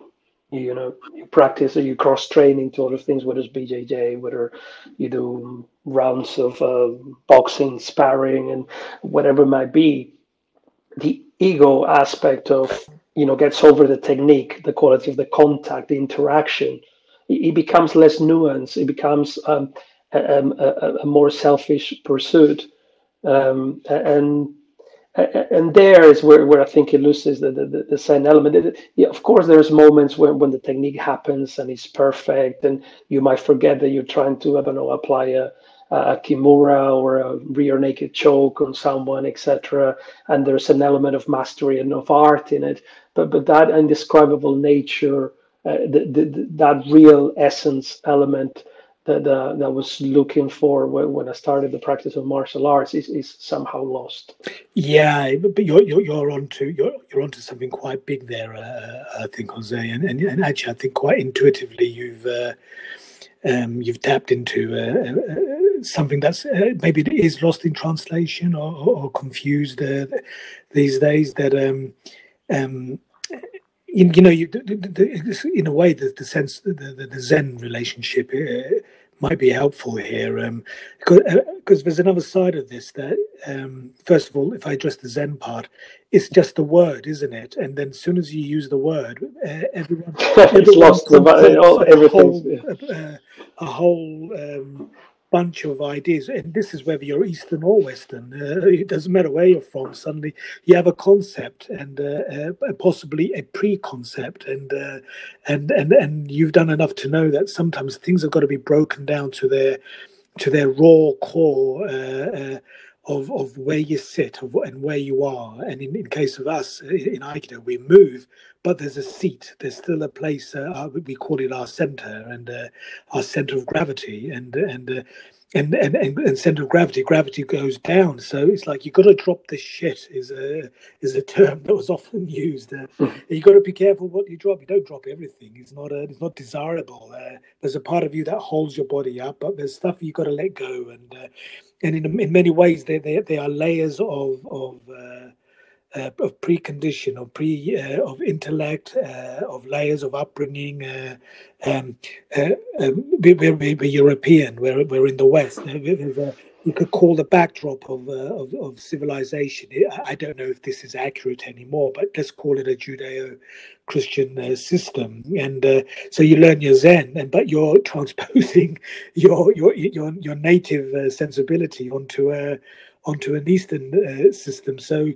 you know you practice or you cross train into other things whether it's bjj whether you do rounds of uh, boxing sparring and whatever it might be the ego aspect of you know gets over the technique the quality of the contact the interaction it becomes less nuanced. It becomes um, a, a, a, more selfish pursuit, um, and and there is where, where I think it loses the, the, the Zen element. Yeah, of course, there's moments when, when the technique happens and it's perfect, and you might forget that you're trying to I don't know apply a, a kimura or a rear naked choke on someone, etc. And there's an element of mastery and of art in it, but but that indescribable nature the, the, that real essence element that uh, that I was looking for when, when I started the practice of martial arts is, is somehow lost. Yeah, but you're you're, you're onto you're you're onto something quite big there, uh, I think, Jose, and, and and actually, I think quite intuitively you've. Uh, um, you've tapped into uh, uh, something that's maybe it is lost in translation or, or, or confused these days. That um, um, you, you know, you, the, the, in a way, the, the sense, the, the, the Zen relationship uh, might be helpful here, um, because, uh, there's another side of this. That um, first of all, if I address the Zen part, it's just a word, isn't it? And then as soon as you use the word, uh, everyone, everyone lost the, a whole, yeah. a, a whole um, bunch of ideas, and this is whether you're Eastern or Western. Uh, it doesn't matter where you're from. Suddenly, you have a concept and uh, uh, possibly a pre-concept, and uh, and and and you've done enough to know that sometimes things have got to be broken down to their to their raw core. Uh, uh, of, of where you sit of, and where you are. And in, in case of us in Aikido, we move, but there's a seat. There's still a place. Uh, we call it our center and uh, our center of gravity, and and, uh, and and and center of gravity. Gravity goes down, so it's like you've got to drop this shit. Is a is a term that was often used. Uh, hmm. you got to be careful what you drop. You don't drop everything. It's not a, uh, it's not desirable. Uh, there's a part of you that holds your body up, but there's stuff you've got to let go. And and in in many ways, they they, they are layers of of uh, of precondition, of pre, uh, of intellect, uh, of layers of upbringing. Uh, um, uh, we, are we're, European. We're we're in the West. You could call the backdrop of, of, of civilization. I don't know if this is accurate anymore, but let's call it a Judeo-Christian system. And so you learn your Zen, and but you're transposing your your your, your native sensibility onto a onto an Eastern system. So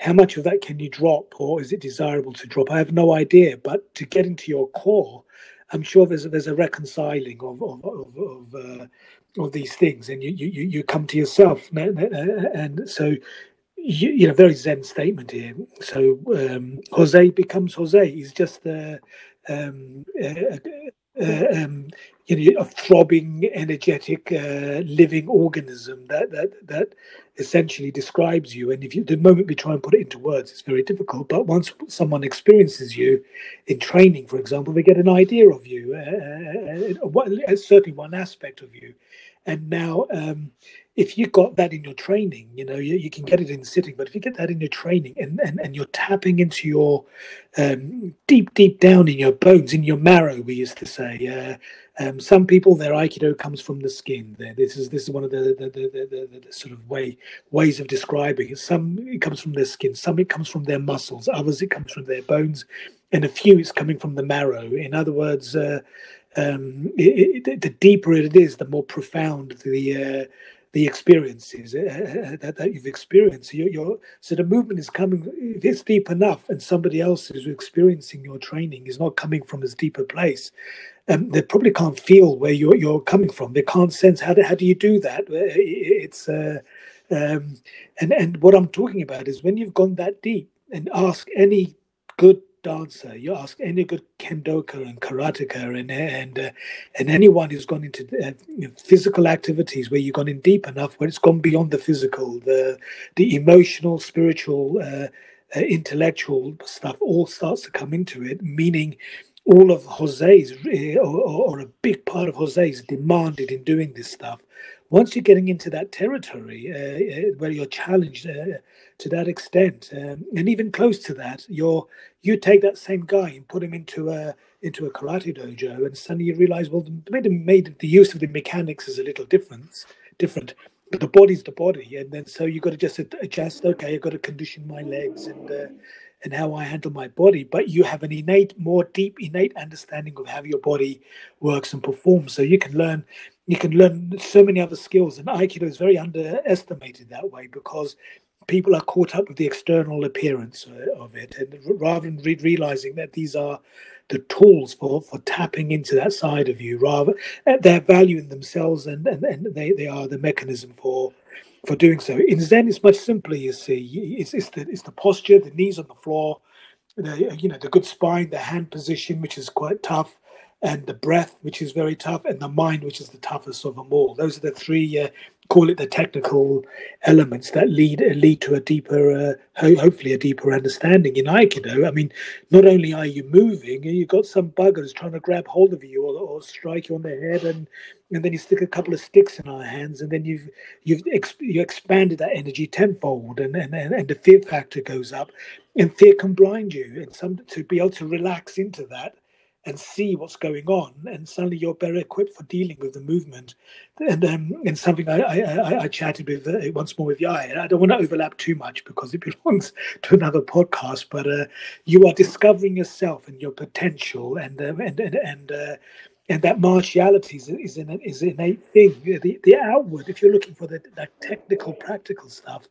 how much of that can you drop or is it desirable to drop? I have no idea but to get into your core i'm sure there's a, there's a reconciling of of of, of, uh, of these things and you, you you come to yourself. And so you, you know very zen statement here. So um, jose becomes jose. He's just uh, um, uh, uh, um, you know, a throbbing, energetic, uh, living organism that that that essentially describes you. And if you, the moment we try and put it into words, it's very difficult. But once someone experiences you in training, for example, they get an idea of you, uh, uh, uh certainly one aspect of you. And now, um, if you got that in your training, you know, you, you, can get it in sitting, but if you get that in your training and, and, and you're tapping into your um, deep, deep down in your bones, in your marrow, we used to say, uh, um, some people their aikido comes from the skin. This is this is one of the the, the, the, sort of way ways of describing it. Some it comes from their skin, some it comes from their muscles, others it comes from their bones, and a few it's coming from the marrow. In other words, uh, um, it, it, the deeper it is, the more profound the uh, the experiences uh, uh, that, that you've experienced. You're, you're, so the movement is coming. If it's deep enough, and somebody else is experiencing your training is not coming from this deeper place, um, they probably can't feel where you're you're coming from. They can't sense how do, how do you do that. It's uh, um, and and what I'm talking about is when you've gone that deep and ask any good dancer, you ask any good kendoka and karateka and and uh, and anyone who's gone into uh, physical activities where you've gone in deep enough, where it's gone beyond the physical, the the emotional, spiritual, uh, uh intellectual stuff all starts to come into it. Meaning, all of Jose's uh, or, or, a big part of Jose's demanded in doing this stuff. Once you're getting into that territory uh, where you're challenged to that extent, um, and even close to that, you're you take that same guy and put him into a into a karate dojo, and suddenly you realize, well, the made the use of the mechanics is a little different, different, but the body's the body, and then so you've got to just adjust. Okay, I've got to condition my legs and uh, and how I handle my body, but you have an innate, more deep, innate understanding of how your body works and performs. So you can learn you can learn so many other skills and aikido is very underestimated that way because people are caught up with the external appearance uh, of it, and rather than re- realizing that these are the tools for for tapping into that side of you, rather their value in themselves, and, and, and they, they are the mechanism for for doing so. In Zen, it's much simpler. You see, it's, it's the it's the posture, the knees on the floor, the you know the good spine, the hand position, which is quite tough, and the breath, which is very tough, and the mind, which is the toughest of them all. Those are the three, uh, call it the technical elements that lead lead to a deeper, uh, ho- hopefully a deeper understanding in Aikido. I mean, not only are you moving, you've got some buggers trying to grab hold of you or, or strike you on the head, and and then you stick a couple of sticks in our hands, and then you've you've ex- you expanded that energy tenfold, and, and and the fear factor goes up, and fear can blind you, and some to be able to relax into that and see what's going on, and suddenly you're better equipped for dealing with the movement. And um, and something I I, I chatted with uh, once more with Yai. And I don't want to overlap too much because it belongs to another podcast. But uh, you are discovering yourself and your potential, and um, and and and. Uh, and that martiality is, is an is an innate thing. The the outward, if you're looking for the that technical, practical stuff,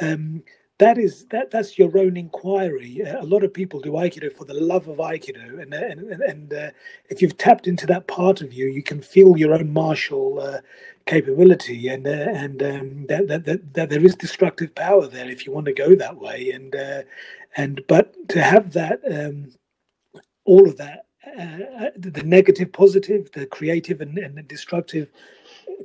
um, that is that that's your own inquiry. Uh, a lot of people do aikido for the love of aikido, and and and uh, if you've tapped into that part of you, you can feel your own martial uh, capability, and uh, and um, that, that, that that there is destructive power there if you want to go that way, and uh, and but to have that um, all of that uh, the negative, positive, the creative, and, and the destructive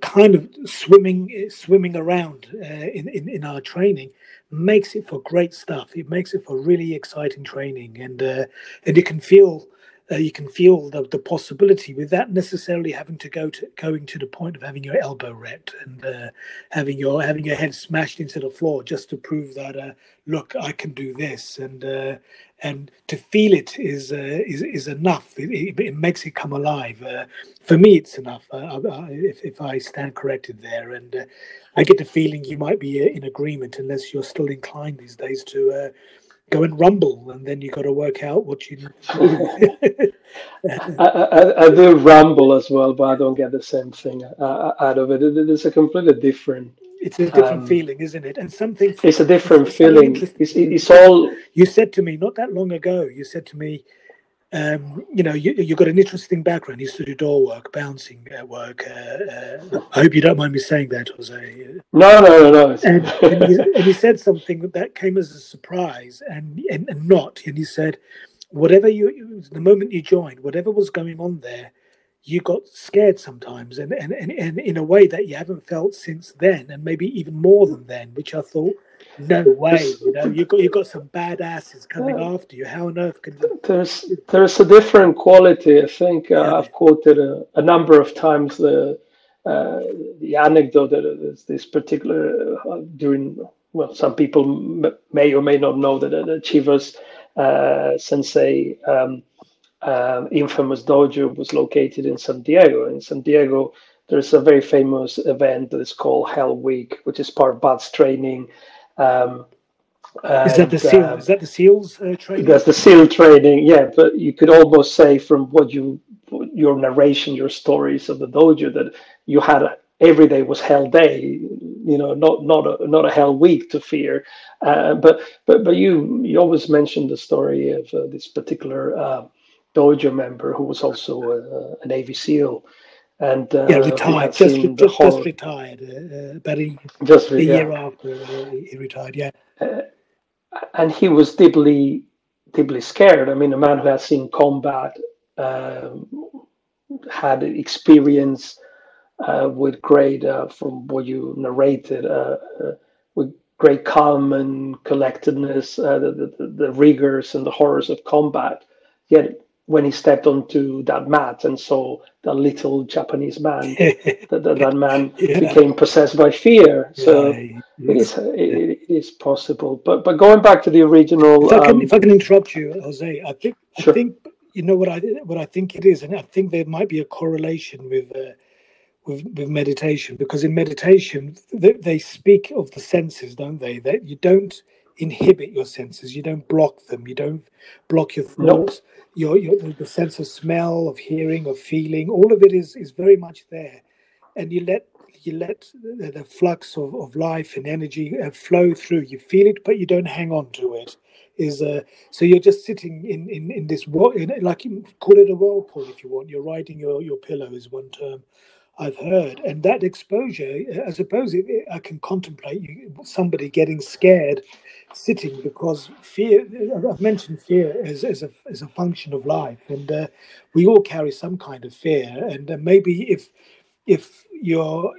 kind of swimming swimming around uh, in, in in our training makes it for great stuff. It makes it for really exciting training, and uh, and you can feel uh, you can feel the, the possibility without necessarily having to go to going to the point of having your elbow wrecked and uh, having your having your head smashed into the floor just to prove that uh, look I can do this and uh, and to feel it is uh, is is enough. It, it, it, makes it come alive. Uh, for me, it's enough. if if I stand corrected there, and I get the feeling you might be in agreement, unless you're still inclined these days to go and rumble, and then you've got to work out what you. I, I, I, do rumble as well, but I don't get the same thing uh, out of it it's a completely different. It's a different um, feeling, isn't it? And something. It's a different it's feeling. It's, it's all. You said to me not that long ago. You said to me, um, you know, you, you've got an interesting background. You used to do door work, bouncing uh, work. Uh, uh, I hope you don't mind me saying that, Jose. No, no, no, no. And, and, you, and, you, said something that came as a surprise and, and, and not. And you said, whatever you, the moment you joined, whatever was going on there, you got scared sometimes and, and, and, and in a way that you haven't felt since then, and maybe even more than then, which I thought no way. You know, you got you got some badasses coming yeah. after you. How on earth can you... there's there's a different quality. I think uh, yeah. I've quoted a, a, number of times the uh, the anecdote that this particular uh, during well, some people m- may or may not know that Chiba's uh, Sensei um, um, infamous dojo was located in San Diego. In San Diego, there's a very famous event that is called Hell Week, which is part of BUD/S training um, is that the seal? Um, is that the seals uh, training? That's the seal training. Yeah, but you could almost say from what you your narration, your stories of the dojo that you had every day was hell day, you know, not not a not a hell week to fear. Uh, but but but you you always mentioned the story of uh, this particular uh, dojo member who was also a, a Navy SEAL. And uh, yeah, retired. Just, just, just, retired. Uh, about a, just, a yeah. year after he retired. Yeah. and he was deeply deeply scared. I mean, a man who has seen combat, um, had experience uh, with great, uh, from what you narrated, uh, uh with great calm and collectedness, uh, the, the, the rigors and the horrors of combat. Yet when he stepped onto that mat and saw the little Japanese man, that, that, that, man yeah. became possessed by fear. So yeah, it is it, it is possible. But but going back to the original, if I can, um, if I can interrupt you, Jose, I think sure. I think you know what I what I think it is, and I think there might be a correlation with. Uh, with, with meditation because in meditation they, they speak of the senses don't they that you don't inhibit your senses. You don't block them. You don't block your thoughts nope. your, your the sense of smell of hearing of feeling. All of it is is very much there. And you let you let the, the flux of, of life and energy uh, flow through. You feel it but you don't hang on to it. Is uh, so you're just sitting in in, in this in, like you call it a whirlpool if you want. You're riding your your pillow is one term I've heard, and that exposure, I suppose it, I can contemplate you, somebody getting scared sitting because fear. I've mentioned fear as, as a as a function of life, and uh, we all carry some kind of fear. And uh, maybe if if you're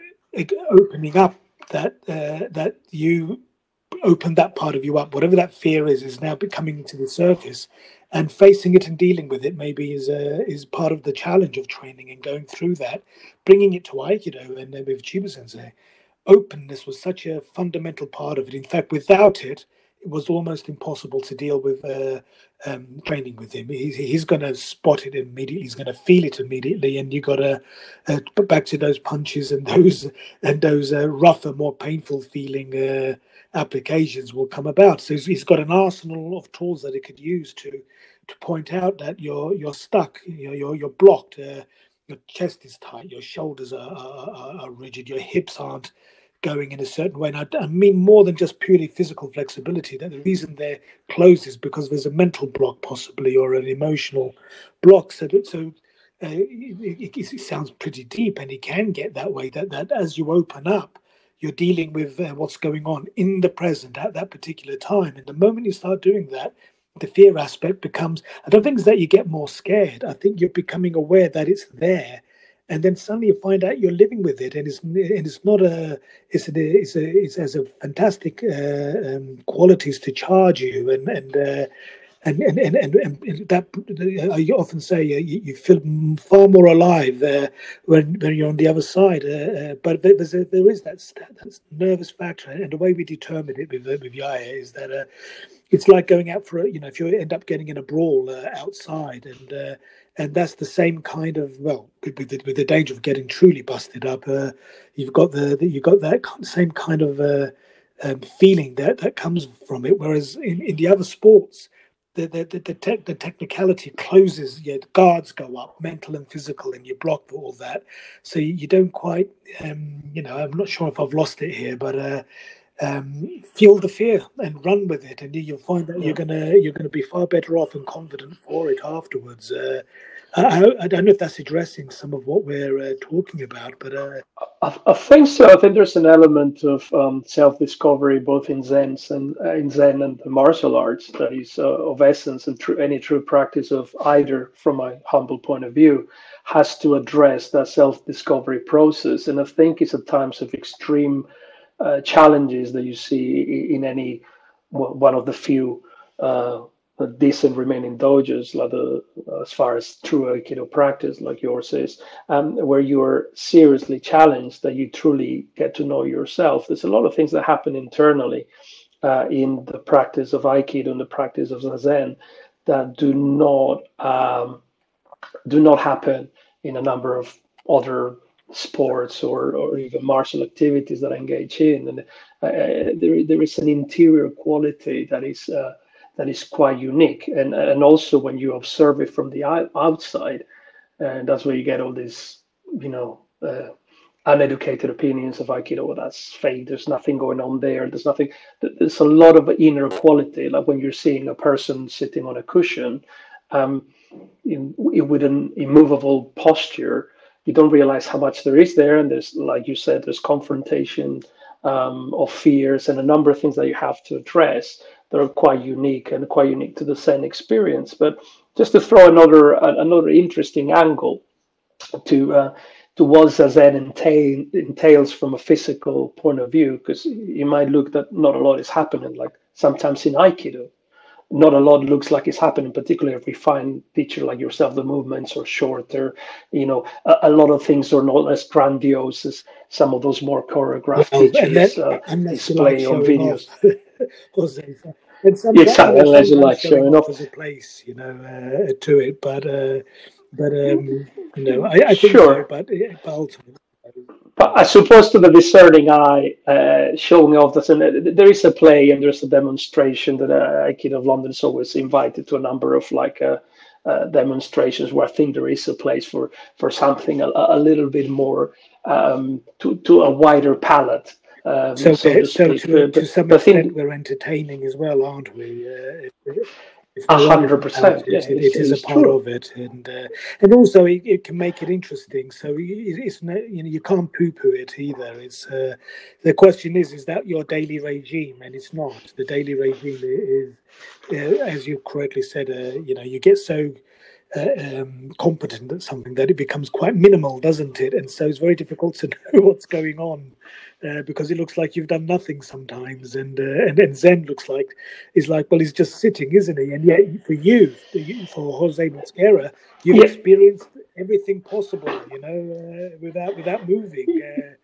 opening up that uh, that you open that part of you up, whatever that fear is, is now becoming to the surface and facing it and dealing with it maybe is a, is part of the challenge of training and going through that, bringing it to Aikido and then with Chiba Sensei. Openness was such a fundamental part of it. In fact, without it, it was almost impossible to deal with uh, um, training with him. He's, he's going to spot it immediately. He's going to feel it immediately, and you got to uh, put back to those punches and those and those uh, rougher, more painful feeling uh, applications will come about. So he's, he's got an arsenal of tools that he could use to to point out that you're you're stuck, you're you're, you're blocked. Uh, your chest is tight, your shoulders are, are, are, rigid, your hips aren't going in a certain way. And I, I, mean more than just purely physical flexibility. That the reason they're closed is because there's a mental block, possibly, or an emotional block. So, so uh, it, it, it, sounds pretty deep, and it can get that way. That that as you open up, you're dealing with uh, what's going on in the present at that particular time. And the moment you start doing that, the fear aspect becomes I don't think it's that you get more scared. I think you're becoming aware that it's there. And then suddenly you find out you're living with it, and it's and it's not a it's a it's a it's has a fantastic uh, um, qualities to charge you, and and uh, and and and, and, and that I often say uh, you, you, feel far more alive uh, when when you're on the other side. Uh, uh but there's a, there is that, that nervous factor, and the way we determine it with with Yaya is that uh, it's like going out for a, you know if you end up getting in a brawl uh, outside and and that's the same kind of well with the, with the danger of getting truly busted up you've got the, the, you've got that same kind of um, feeling that that comes from it whereas in, in the other sports the the the, the, te- the technicality closes. Your guards go up, mental and physical, and you block all that. So you, you don't quite, um, you know, I'm not sure if I've lost it here, but uh, um, feel the fear and run with it, and you'll find that you're gonna you're gonna be far better off and confident for it afterwards. Uh, I, I, don't know if that's addressing some of what we're uh, talking about, but uh... I, I, think so. I think there's an element of um, self-discovery both in Zen and uh, in Zen and the martial arts that is uh, of essence, and true, any true practice of either, from my humble point of view, has to address that self-discovery process. And I think it's at times of extreme uh, challenges that you see in any one of the few uh, decent remaining dojos, like the, as far as true Aikido practice, like yours is, um, where you're seriously challenged, that you truly get to know yourself. There's a lot of things that happen internally uh, in the practice of Aikido and the practice of Zazen that do not um, do not happen in a number of other sports or, or even martial activities that I engage in. And uh, there, there is an interior quality that is uh, that is quite unique. And, and also when you observe it from the outside, and that's where you get all these, you know, uh, uneducated opinions of Aikido. Well, that's fake. There's nothing going on there. There's nothing. There's a lot of inner quality. Like when you're seeing a person sitting on a cushion, um, in, with an immovable posture, you don't realize how much there is there. And there's, like you said, there's confrontation um, of fears and a number of things that you have to address that are quite unique and quite unique to the Zen experience. But just to throw another another interesting angle to uh, to what Zazen entail, entails from a physical point of view, because you might look that not a lot is happening. Like sometimes in Aikido, not a lot looks like it's happening, particularly if we find teacher like yourself, the movements are shorter. You know, a, a, lot of things are not as grandiose as some of those more choreographed well, teachers uh, display on videos. and some exactly, unless you like showing off as a place, you know, uh, to it. But uh, but um, you know, I, I think sure. so, but, but ultimately. But I suppose to the discerning eye, uh, showing off that there is a play and there's a demonstration that uh, Kid of London is always invited to a number of like uh, uh, demonstrations where I think there is a place for for something a, a little bit more um, to to a wider palette. Um, so, so, to, so to, to, some extent, we're entertaining as well, aren't we? A hundred percent. It, it, it is a part true. of it, and uh, and also it, it, can make it interesting. So it's you know you can't poo poo it either. It's uh, the question is is that your daily regime, and it's not. The daily regime is, uh, as you correctly said, uh, you know you get so uh, um, competent at something that it becomes quite minimal, doesn't it? And so it's very difficult to know what's going on uh, because it looks like you've done nothing sometimes. And uh, and then Zen looks like he's like, well, he's just sitting, isn't he? And yet, for you, for Jose Mosquera, you've yeah. experienced everything possible, you know, uh, without without moving. Uh,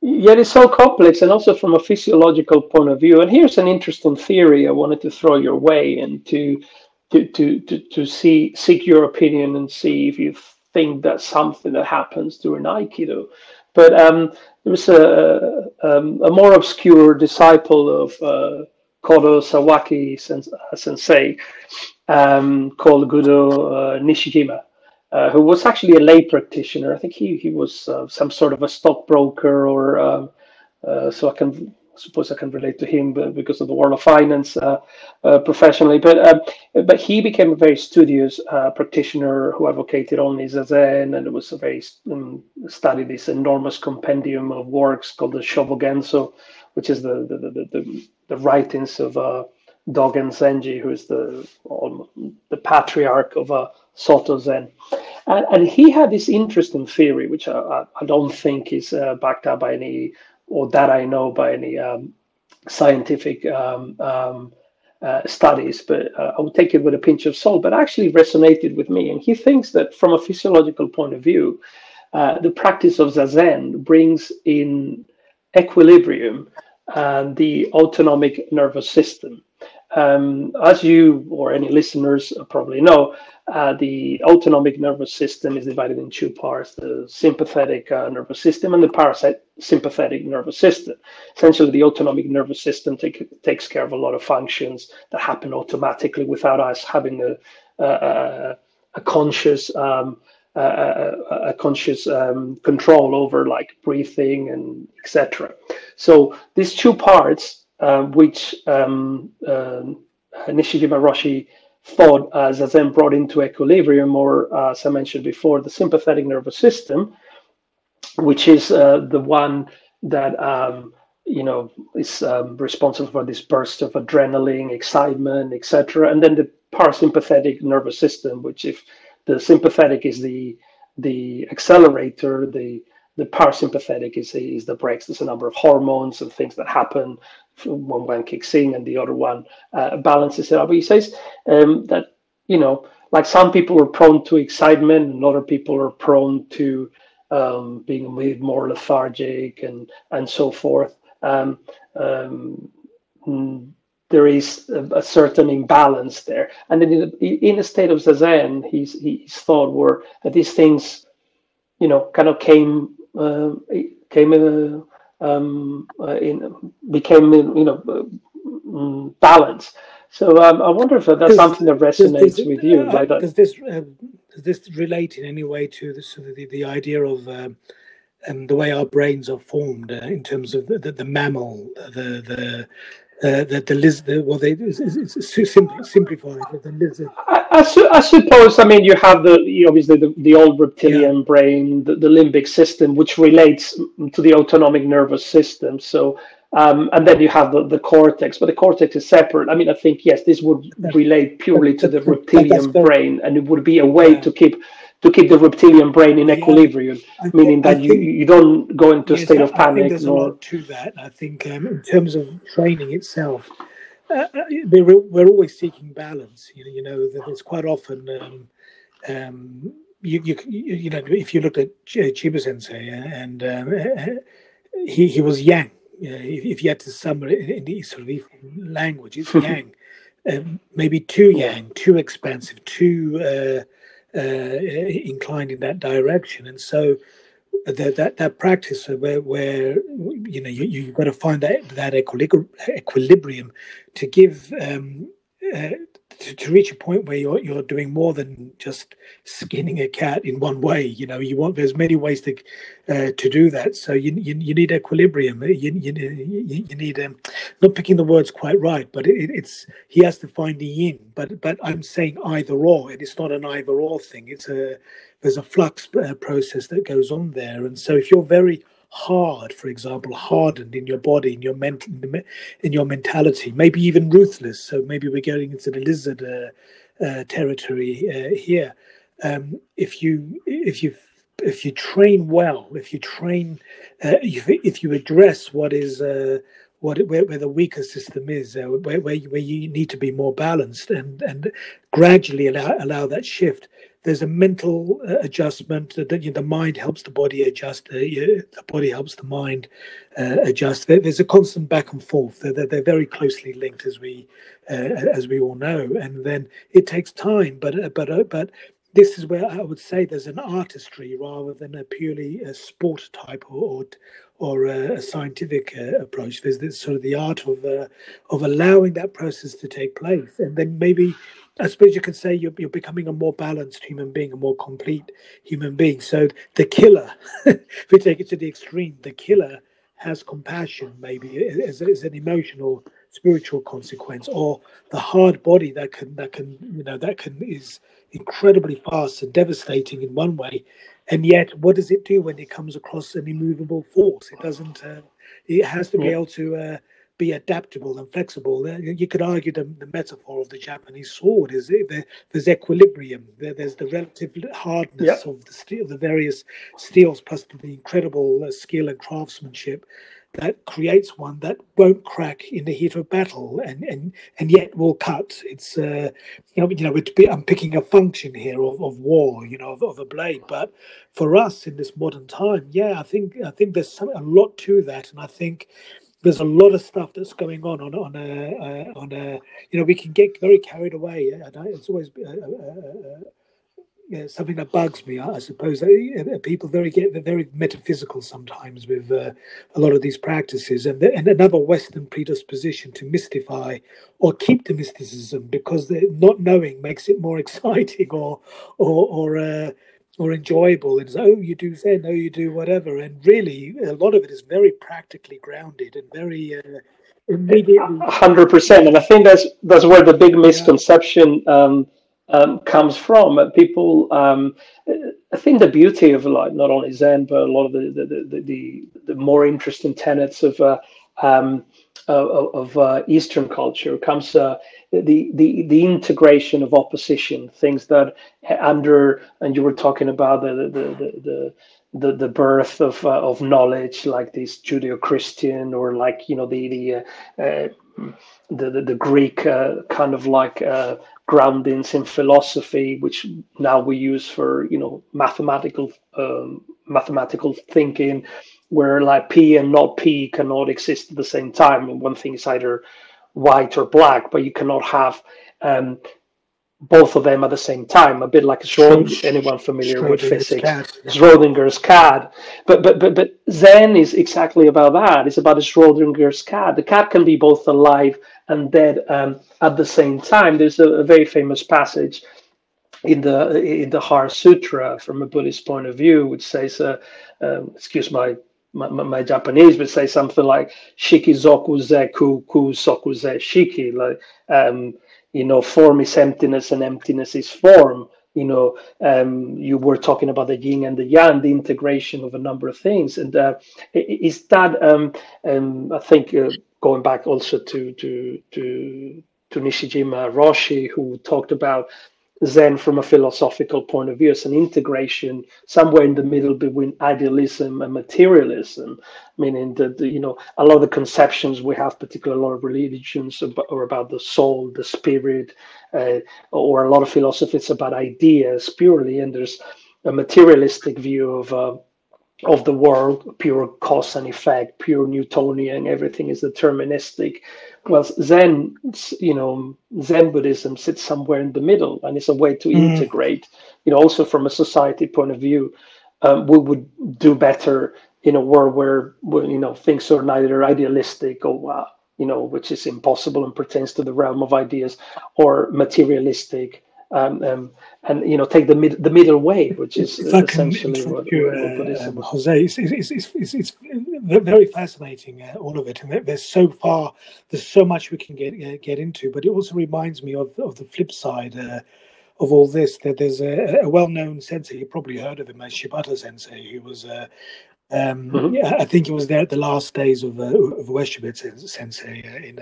yeah, it's so complex, and also from a physiological point of view. And here's an interesting theory I wanted to throw your way and to to to to, to see seek your opinion and see if you think that's something that happens during Aikido. But um, there was a, um, a more obscure disciple of uh, Kodo Sawaki sensei um, called Gudo uh, Nishijima, uh, who was actually a lay practitioner. I think he, he was uh, some sort of a stockbroker or um, uh, so I can suppose I can relate to him because of the world of finance uh, uh, professionally. But um, but he became a very studious uh, practitioner who advocated only zazen, and it was a very um, studied this enormous compendium of works called the Shobogenzo, which is the the the, the, the writings of uh, Dogen Zenji, who is the the patriarch of uh, Soto Zen. And, and he had this interesting theory, which I, I don't think is uh, backed up by any or that I know by any um, scientific um, um, uh, studies, but uh, I would take it with a pinch of salt, but actually resonated with me. And he thinks that from a physiological point of view, uh, the practice of Zazen brings in equilibrium uh, the autonomic nervous system. Um, as you or any listeners probably know, uh, the autonomic nervous system is divided in two parts the sympathetic uh, nervous system and the parasympathetic nervous system. Essentially, the autonomic nervous system take, takes care of a lot of functions that happen automatically without us having a, a, a conscious. Um, a, a, conscious um, control over like breathing and etc. So these two parts uh, which um, uh, Nishijima Roshi thought as Zazen brought into equilibrium, or uh, as I mentioned before, the sympathetic nervous system, which is uh, the one that um, you know is um, responsible for this burst of adrenaline, excitement, etc. And then the parasympathetic nervous system, which if the sympathetic is the the accelerator, the the parasympathetic is, is the brakes. There's a number of hormones and things that happen one kicks in and the other one uh, balances it out. But he says um, that, you know, like some people are prone to excitement and other people are prone to um, being more lethargic and, and so forth. Um, um there is a, a, certain imbalance there. And then in, in a state of Zazen, his, his thought were that these things, you know, kind of came, uh, came uh, um, uh, in, became you know mm, balanced. So um, I wonder if that's something that resonates with you. Uh, like that. Does this uh, does this relate in any way to the sort of the, the idea of um, um, the way our brains are formed uh, in terms of the, the, the mammal, the the uh, the, the lizard, well, they, it's, it's simple, simplified, the lizard. I, I, su- I, suppose, I mean, you have the, you obviously the, the old reptilian yeah. brain, the, the, limbic system, which relates to the autonomic nervous system. So, um, and then you have the, the cortex, but the cortex is separate. I mean, I think, yes, this would relate purely to the reptilian brain, and it would be a way yeah. to keep to keep the reptilian brain in equilibrium, yeah, meaning that you, you don't go into yes, a state of panic. I think there's nor... a lot to that. I think um, in terms of training itself, uh, uh we're, we're always seeking balance. You know, you know that it's quite often. Um, um, you, you you know if you look at Chiba Sensei and um, he he was yang. You know, if, if you had to sum it in the sort of language, it's yang. Um, maybe too yang, too expensive, too uh, uh, inclined in that direction. And so that that, that practice where where you know you, you've got to find that that equilibrium to give um, uh, to, to, reach a point where you're you're doing more than just skinning a cat in one way. You know, you want there's many ways to uh, to do that. So you you, you need equilibrium. You you, you need um, not picking the words quite right, but it, it's he has to find the yin. But but I'm saying either or. It is not an either or thing. It's a there's a flux uh, process that goes on there, and so if you're very hard, for example, hardened in your body, in your mental, in your mentality, maybe even ruthless. So maybe we're going into the lizard uh, uh, territory uh, here. Um, if you if you if you train well, if you train, uh, if, if you address what is uh, what where, where the weaker system is, uh, where, where you, where you need to be more balanced, and and gradually allow allow that shift there's a mental uh, adjustment that you know, the mind helps the body adjust uh, the body helps the mind uh, adjust. There's a constant back and forth. They're, they're very closely linked as we uh, as we all know. And then it takes time but uh, but uh, but this is where I would say there's an artistry rather than a purely a sport type or or, or a, scientific approach. There's this sort of the art of of allowing that process to take place, and then maybe I suppose you could say you're, you're becoming a more balanced human being, a more complete human being. So the killer, if we take it to the extreme, the killer has compassion, maybe as, as an emotional, spiritual consequence, or the hard body that can that can you know that can is incredibly fast and devastating in one way, and yet what does it do when it comes across an immovable force? It doesn't. Uh, it has to be able to. Uh, be adaptable and flexible. You could argue the, the metaphor of the Japanese sword is there, there's equilibrium. There, there's the relative hardness of the steel, the various steels, plus the incredible uh, skill and craftsmanship that creates one that won't crack in the heat of battle and and and yet will cut it's uh you know you know i'm picking a function here of, of war you know of, of, a blade but for us in this modern time yeah i think i think there's some, a lot to that and i think there's a lot of stuff that's going on on on a uh, on a you know we can get very carried away and I, it's always uh, uh, uh, something that bugs me I, suppose. People very get very metaphysical sometimes with uh, a lot of these practices and the, and another western predisposition to mystify or keep the mysticism because not knowing makes it more exciting or or or uh, or enjoyable and oh you do zen oh you do whatever and really a lot of it is very practically grounded and very uh, immediately 100% and i think that's that's where the big misconception um, um, comes from uh, people um, i think the beauty of like not only zen but a lot of the the, the, the, the more interesting tenets of uh, um, of, of uh, Eastern culture comes uh, the, the the integration of opposition, things that under and you were talking about the the the, the the, the birth of uh, of knowledge like this Judeo-Christian or like you know the the uh, uh, the, the, the Greek uh, kind of like uh, groundings in philosophy, which now we use for you know mathematical um, mathematical thinking, where like P and not P cannot exist at the same time, and one thing is either white or black, but you cannot have um, both of them at the same time. A bit like a Schrodinger, anyone familiar with physics, cat. Schrodinger's cat. But but but but Zen is exactly about that. It's about a Schrodinger's cat. The cat can be both alive and dead um, at the same time. There's a, a very famous passage in the in the Heart Sutra from a Buddhist point of view, which says, uh, um, excuse my, my, my Japanese, would say something like "shiki soku ze ku ku soku ze shiki," like um, you know, form is emptiness and emptiness is form. You know, um, you were talking about the yin and the yang, the integration of a number of things, and uh, is that um, um, I think uh, going back also to to to to Nishijima Roshi, who talked about Zen from a philosophical point of view as an integration somewhere in the middle between idealism and materialism, meaning that you know a lot of the conceptions we have, particularly a lot of religions, are about the soul, the spirit, uh, or a lot of philosophies about ideas purely, and there's a materialistic view of. Uh, of the world, pure cause and effect, pure Newtonian, everything is deterministic well zen you know zen buddhism sits somewhere in the middle and it's a way to mm. integrate you know also from a society point of view um, we would do better in a world where, where you know things are neither idealistic or uh, you know which is impossible and pertains to the realm of ideas or materialistic um, um, and you know take the mid, the middle way, which is essentially what, you, uh, um, Jose, it's, it's, it's, it's, very fascinating, uh, all of it, and there's so far, there's so much we can get uh, get into. But it also reminds me of of the flip side uh, of all this. That there's a, a well-known sensei, you probably heard of him as Shibata Sensei, who was. Uh, um, mm-hmm. yeah, I think he was there at the last days of uh, of Ueshiba Sensei in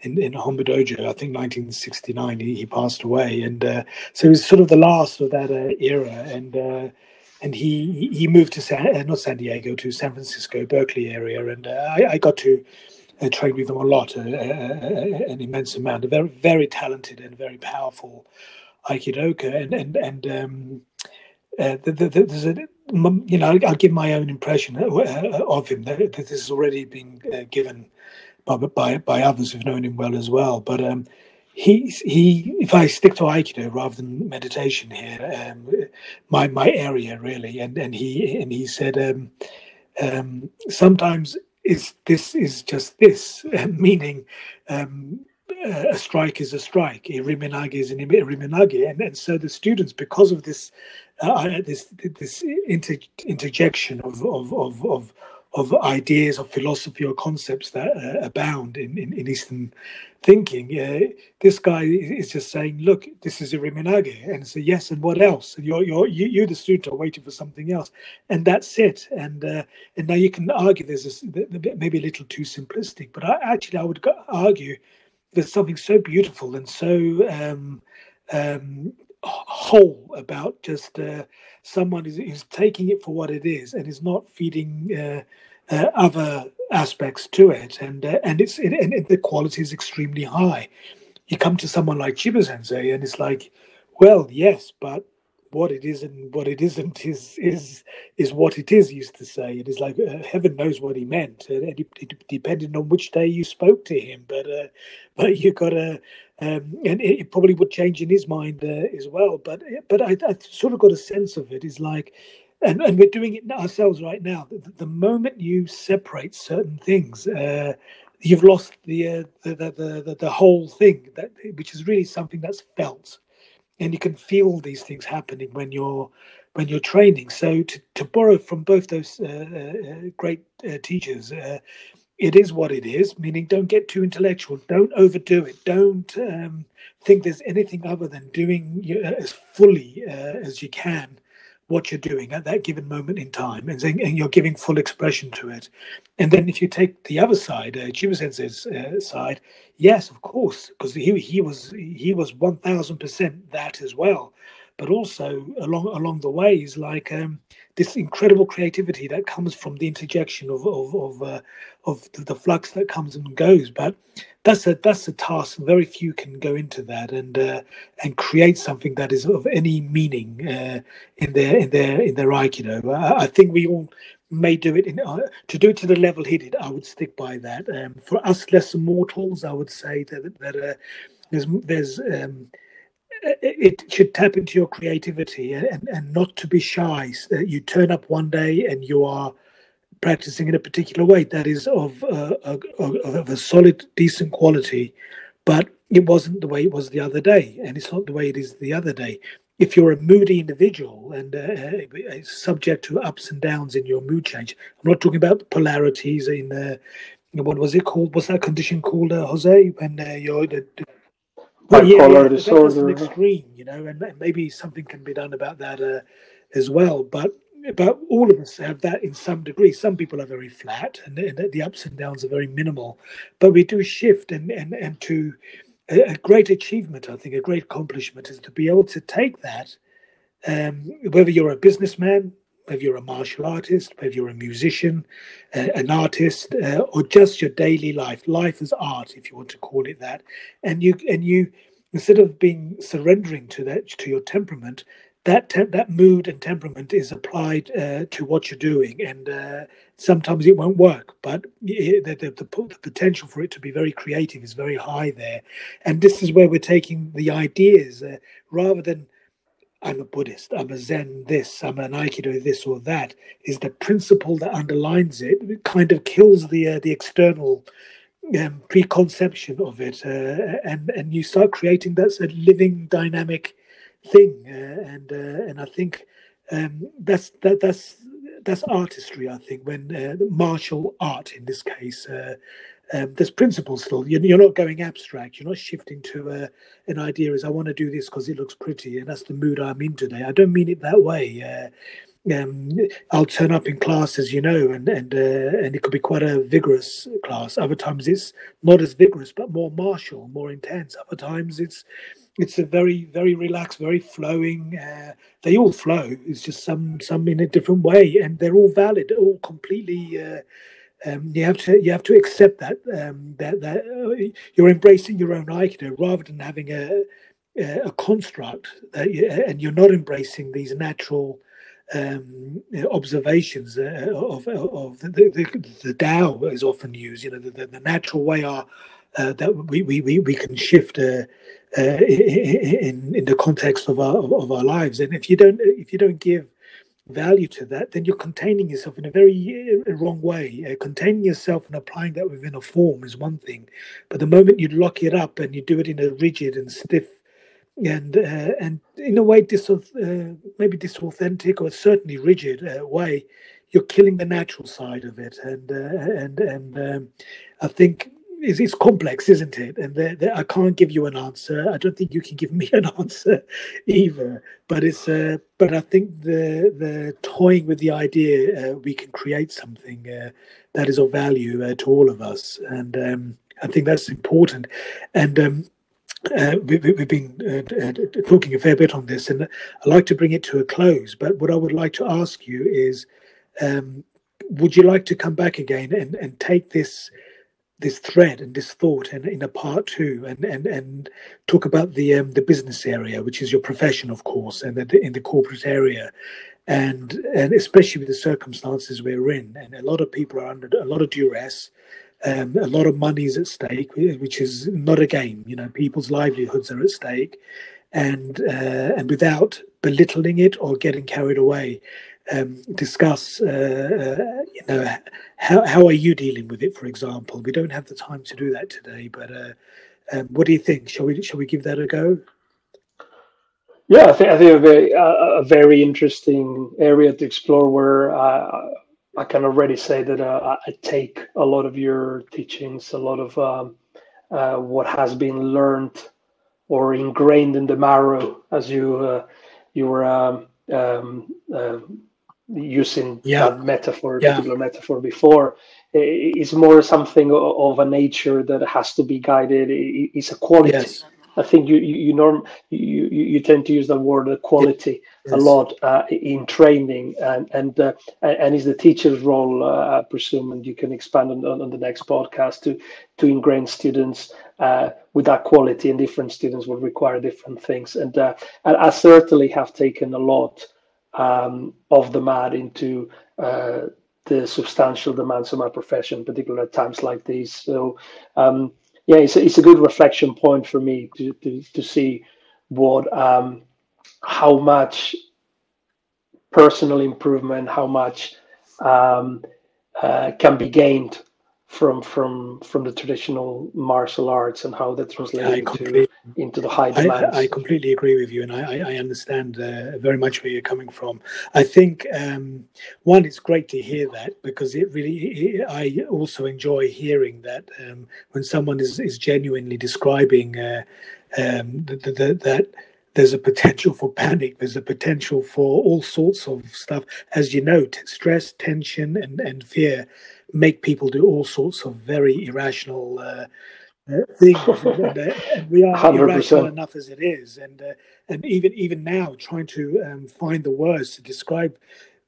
in, in Hombu Dojo. I think 1969 he, he passed away, and uh, so he was sort of the last of that uh, era. And uh, and he he moved to San, uh, not San Diego to San Francisco, Berkeley area, and uh, I, I, got to uh, train with him a lot, an immense amount. A very very talented and very powerful aikidoka, and and and. Um, uh, the, the, there's a, you know, I'll give my own impression of him. That this has already been given by, by, others who've known him well as well. But um, he he if I stick to Aikido rather than meditation here, um, my my area really, and and he and he said um, um, sometimes is this is just this, meaning um, a strike is a strike, a iriminage is an iriminage, and and so the students because of this uh, this this inter, interjection of of of, of of ideas of philosophy or concepts that uh, abound in, in, in, Eastern thinking. Uh, this guy is just saying, "Look, this is a iriminage," and a yes, and what else? And you're you're you, you the student are waiting for something else, and that's it. And uh, and now you can argue there's maybe a little too simplistic, but I, actually I would argue there's something so beautiful and so um, um, whole about just uh, someone who's, who's, taking it for what it is and is not feeding uh, uh, other aspects to it, and uh, and it's it, and the quality is extremely high. You come to someone like Chiba Sensei, and it's like, well, yes, but what it is and what it isn't is is is what it is. Used to say it is like uh, heaven knows what he meant, and it, it, depended on which day you spoke to him. But uh, but you got to, um, and it, it, probably would change in his mind uh, as well. But but I, I sort of got a sense of it is like and, and we're doing it ourselves right now. The, the moment you separate certain things, uh, you've lost the, uh, the, the, the, the whole thing. That which is really something that's felt, and you can feel these things happening when you're when you're training. So to, to borrow from both those uh, uh great uh, teachers, uh, it is what it is. Meaning, don't get too intellectual. Don't overdo it. Don't um, think there's anything other than doing as fully as you can what you're doing at that given moment in time and, and you're giving full expression to it. And then if you take the other side, uh, Chiba Sensei's uh, side, yes, of course, because he, he was he was 1000% that as well. But also along along the ways, like um, this incredible creativity that comes from the interjection of of of, uh, of the, the flux that comes and goes. But that's a that's a task. Very few can go into that and uh, and create something that is of any meaning uh, in their in their in their aikido. I, I think we all may do it in uh, to do it to the level he did. I would stick by that. Um, for us lesser mortals, I would say that that uh, there's there's um, it should tap into your creativity and, and not to be shy. You turn up one day and you are practicing in a particular way that is of, uh, of, of a solid, decent quality, but it wasn't the way it was the other day, and it's not the way it is the other day. if you're a moody individual and uh, subject to ups and downs in your mood change, I'm not talking about polarities in uh, what was it called? What's that condition called, uh, Jose? When uh, you're the well, yeah, yeah, disorder. That's an extreme, you know, and maybe something can be done about that uh, as well. But but all of us have that in some degree. Some people are very flat, and, and the ups and downs are very minimal. But we do shift, and and and to a, a great achievement, I think, a great accomplishment is to be able to take that, um, whether you're a businessman, whether you're a martial artist, whether you're a musician, uh, an artist, uh, or just your daily life. Life is art, if you want to call it that, and you and you instead of being surrendering to that to your temperament, that te- that mood and temperament is applied uh, to what you're doing, and uh, sometimes it won't work. But the, the, the, the, potential for it to be very creative is very high there, and this is where we're taking the ideas uh, rather than I'm a Buddhist, I'm a Zen this, I'm an Aikido this or that. Is the principle that underlines it, it kind of kills the uh, the external um, preconception of it, uh, and and you start creating that's a living dynamic thing, uh, and uh, and I think um, that's that that's that's artistry. I think when uh, martial art in this case. Um, there's principles still. You're, you're, not going abstract. You're not shifting to uh, an idea as I want to do this because it looks pretty and that's the mood I'm in today. I don't mean it that way. Uh, um, I'll turn up in class, as you know, and and uh, and it could be quite a vigorous class. Other times it's not as vigorous, but more martial, more intense. Other times it's it's a very very relaxed very flowing uh, they all flow it's just some some in a different way and they're all valid all completely uh, um, you have to you have to accept that um, that that uh, you're embracing your own aikido rather than having a a construct that you, and you're not embracing these natural um, observations uh, of of the, the, the Tao is often used. You know, the, the natural way our uh, that we, we, we can shift uh, uh, in in the context of our of our lives. And if you don't if you don't give value to that, then you're containing yourself in a very uh, wrong way. Uh, containing yourself and applying that within a form is one thing, but the moment you lock it up and you do it in a rigid and stiff and uh, and in a way dis uh, maybe disauthentic or certainly rigid way, you're killing the natural side of it. And and and um, I think it's, it's complex, isn't it? And I can't give you an answer. I don't think you can give me an answer either. But it's uh, but I think the the toying with the idea uh, we can create something uh, that is of value uh, to all of us, and um, I think that's important. And um, uh, we, have been uh, uh, talking a fair bit on this, and I'd like to bring it to a close. But what I would like to ask you is, um, would you like to come back again and, and take this this thread and this thought in, in a part two and, and, and talk about the um, the business area, which is your profession, of course, and the, in the corporate area, and and especially with the circumstances we're in, and a lot of people are under a lot of duress, um, a lot of money is at stake, which is not a game. You know, people's livelihoods are at stake, and uh, and without belittling it or getting carried away, um, discuss, uh, uh, you know, how, how are you dealing with it, for example? We don't have the time to do that today, but uh, um, what do you think? Shall we shall we give that a go? Yeah, I think I think a very a very interesting area to explore. Where I, I can already say that uh, I take a lot of your teachings, a lot of um, uh, what has been learned or ingrained in the marrow, as you uh, you were um, um, using yeah. that metaphor, yeah. particular metaphor before, is more something of a nature that has to be guided. It's a quality. Yes. I think you you, you norm you, you tend to use the word quality yes. a lot uh, in training and and uh, and is the teacher's role uh, I presume and you can expand on, on, the next podcast to to ingrain students uh, with that quality and different students will require different things and, uh, and I certainly have taken a lot um, of the mat into uh, the substantial demands of my profession, particularly at times like these. So, um, yeah, it's a, it's a good reflection point for me to to, to see what um, how much personal improvement, how much um, uh, can be gained from from from the traditional martial arts and how that translates into, into the high demands. I, I, completely agree with you, and I, I understand uh, very much where you're coming from. I think um, one, it's great to hear that because it really. It, I also enjoy hearing that um, when someone is is genuinely describing uh, um, the, the, the, that there's a potential for panic there's a potential for all sorts of stuff as you note stress tension and, and fear make people do all sorts of very irrational uh, uh, things. and, uh, and, we are 100%. irrational enough as it is, and uh, and even even now, trying to um, find the words to describe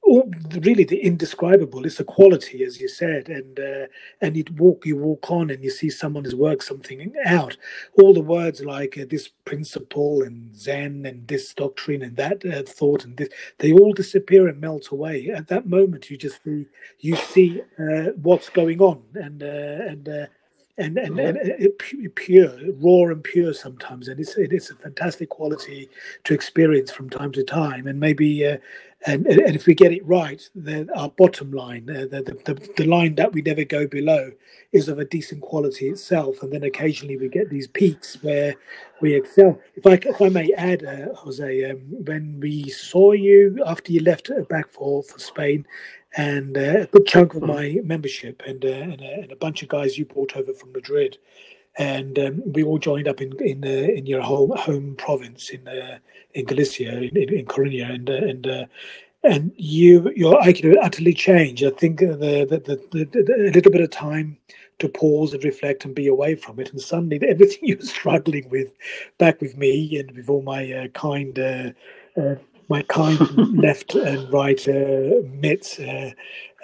all, really the indescribable. It's a quality, as you said, and uh, and you walk you walk on and you see someone has worked something out. All the words like uh, this principle and Zen and this doctrine and that uh, thought and this, they all disappear and melt away. At that moment, you just see you see uh, what's going on and uh, and uh, and and, and it, pure, raw and pure sometimes, and it's it is a fantastic quality to experience from time to time. And maybe, uh, and and if we get it right, then our bottom line, uh, the, the the line that we never go below, is of a decent quality itself. And then occasionally we get these peaks where we excel. If I if I may add, uh, Jose, um, when we saw you after you left uh, back for for Spain, and uh, a good chunk of my membership and, uh, and, and, a bunch of guys you brought over from Madrid, and um, we all joined up in in uh, in your home home province in uh, in Galicia in, in, in Coruña, and uh, and and you your Aikido utterly changed. I think the the, the, the, a little bit of time to pause and reflect and be away from it, and suddenly everything you were struggling with back with me and with all my kind. Uh, my kind left and right uh, mitts, uh,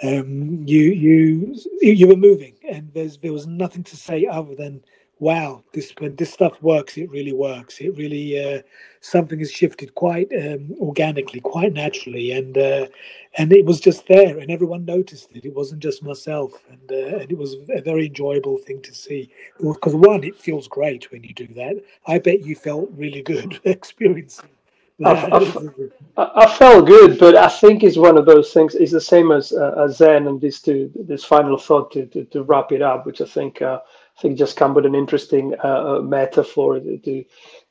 um, you you you were moving, and there's there was nothing to say other than, "Wow, this when this stuff works, it really works. It really uh, something has shifted quite um, organically, quite naturally, and uh, and it was just there, and everyone noticed it. It wasn't just myself, and uh, and it was a very enjoyable thing to see. Because one, it feels great when you do that. I bet you felt really good experiencing I, I, I, felt good, but I think it's one of those things. It's the same as uh, as Zen, and this to this final thought to, to, to wrap it up, which I think uh, I think just come with an interesting uh, uh metaphor to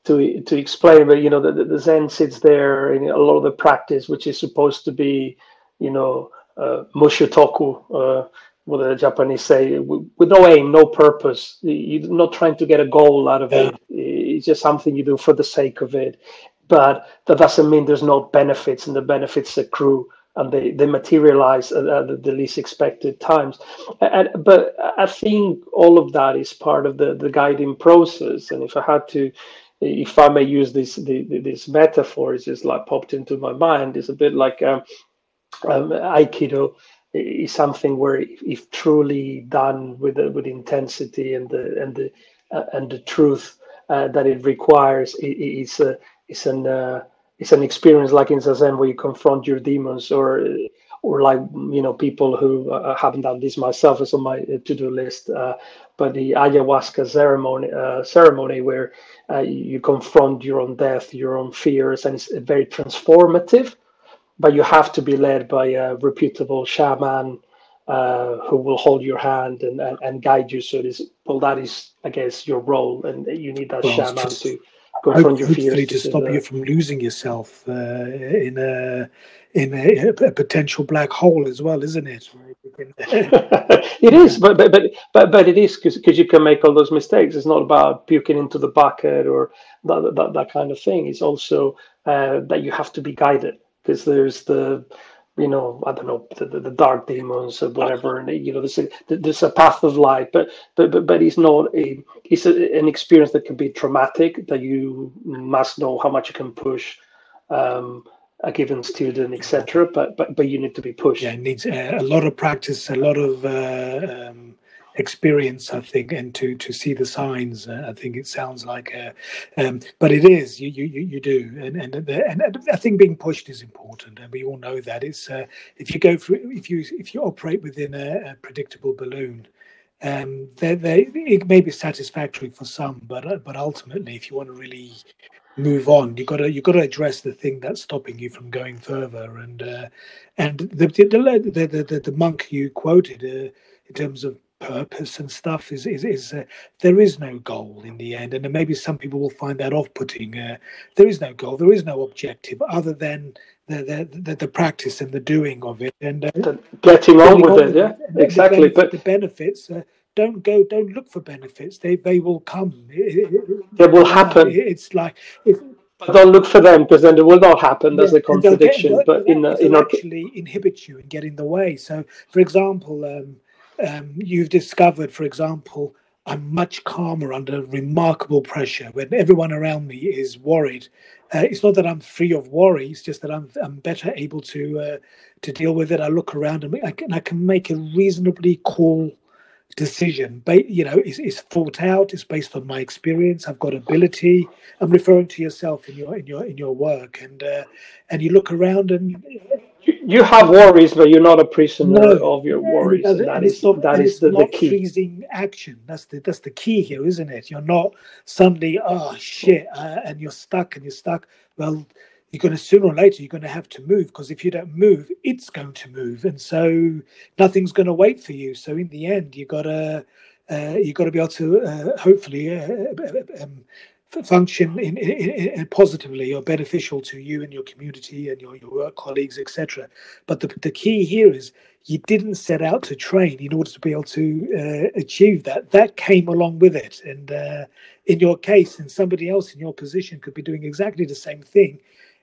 to to explain. But you know, the, the Zen sits there in a lot of the practice, which is supposed to be, you know, uh, mushotoku, uh, what the Japanese say, with, with no aim, no purpose. You're not trying to get a goal out of it. It's just something you do for the sake of it but that doesn't mean there's no benefits and the benefits accrue and they, they materialize at, at the least expected times. And, but I think all of that is part of the, the guiding process. And if I had to, if I may use this the, this metaphor, it's just like popped into my mind. It's a bit like um, um, Aikido is something where, if, truly done with the, with intensity and the and the uh, and the truth uh, that it requires, it, it's a it's an uh, it's an experience like in Zazen where you confront your demons or or like you know people who uh, haven't done this myself is on my to-do list. Uh, but the ayahuasca ceremony uh, ceremony where uh, you confront your own death your own fears and it's very transformative but you have to be led by a reputable shaman uh, who will hold your hand and, and, and guide you. So this well that is i guess your role and you need that well, shaman to confront your fears. to stop you from losing yourself uh, in a in a, a, potential black hole as well, isn't it? it is, but but but but, it is because you can make all those mistakes. It's not about puking into the bucket or that that, that kind of thing. It's also uh, that you have to be guided because there's the you know, I don't know, the, the, dark demons or whatever, and you know, there's a there's a path of light, but but but, but it's not a it's a, an experience that can be traumatic that you must know how much you can push um, a given student, etc. But but but you need to be pushed. Yeah, it needs uh, a lot of practice, a lot of uh, um, experience, I think, and to to see the signs. Uh, I think it sounds like, uh, um, but it is you you you do, and and and I think being pushed is important, and we all know that. It's uh, if you go through if you if you operate within a, a predictable balloon. Um, they, they, it may be satisfactory for some, but uh, but ultimately, if you want to really move on. You got to you got to address the thing that's stopping you from going further. And uh, and the the, the the, the, the monk you quoted uh, in terms of purpose and stuff is is, is uh, there is no goal in the end and maybe some people will find that off-putting uh, there is no goal there is no objective other than the the, the, the practice and the doing of it and uh, getting on with it yeah exactly but the benefits uh, don't go don't look for benefits they they will come it, it, they will happen it's like if, but don't look for them because then it will not happen. There's yeah, a contradiction. Get, but in in actually inhibit you and get in the way. So, for example, um, um, you've discovered, for example, I'm much calmer under remarkable pressure when everyone around me is worried. Uh, it's not that I'm free of worry; it's just that I'm I'm better able to uh, to deal with it. I look around and I can I can make a reasonably cool decision. But you know, it's, it's thought out. It's based on my experience. I've got ability. I'm referring to yourself in your in your in your work, and uh, and you look around and you have worries, but you're not a prisoner no, of your worries. And, that is not, that is the, the key. Freezing action. That's the that's the key here, isn't it? You're not suddenly oh shit, uh, and you're stuck and you're stuck. Well, you're going to sooner or later you're going to have to move because if you don't move, it's going to move, and so nothing's going to wait for you. So in the end, you got to uh, you got to be able to uh, hopefully uh, um, function in, in, in, positively or beneficial to you and your community and your, your work colleagues, etc. But the, the key here is you didn't set out to train in order to be able to uh, achieve that. That came along with it. And uh, in your case, and somebody else in your position could be doing exactly the same thing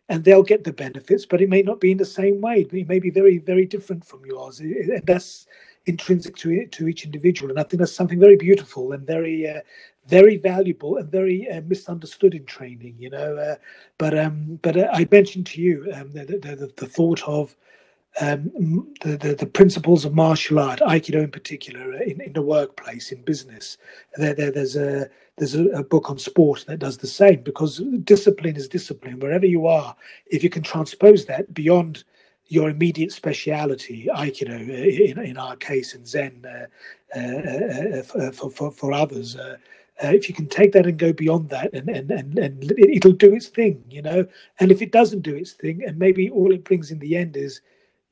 and they'll get the benefits, but it may not be in the same way. It may be very, very different from yours. And that's intrinsic to to each individual. And I think that's something very beautiful and very uh, very valuable and very uh, misunderstood in training, you know. Uh, but um, but uh, I mentioned to you um, the, the, the, thought of um, the, the, the principles of martial art, Aikido in particular, uh, in, in the workplace, in business. There, there there's a there's a, a, book on sport that does the same because discipline is discipline wherever you are. If you can transpose that beyond your immediate speciality, Aikido, uh, in, in our case, and Zen uh, for, for, for others, uh, if you can take that and go beyond that and, and, and, and it'll do its thing you know? And if it doesn't do its thing and maybe all it brings in the end is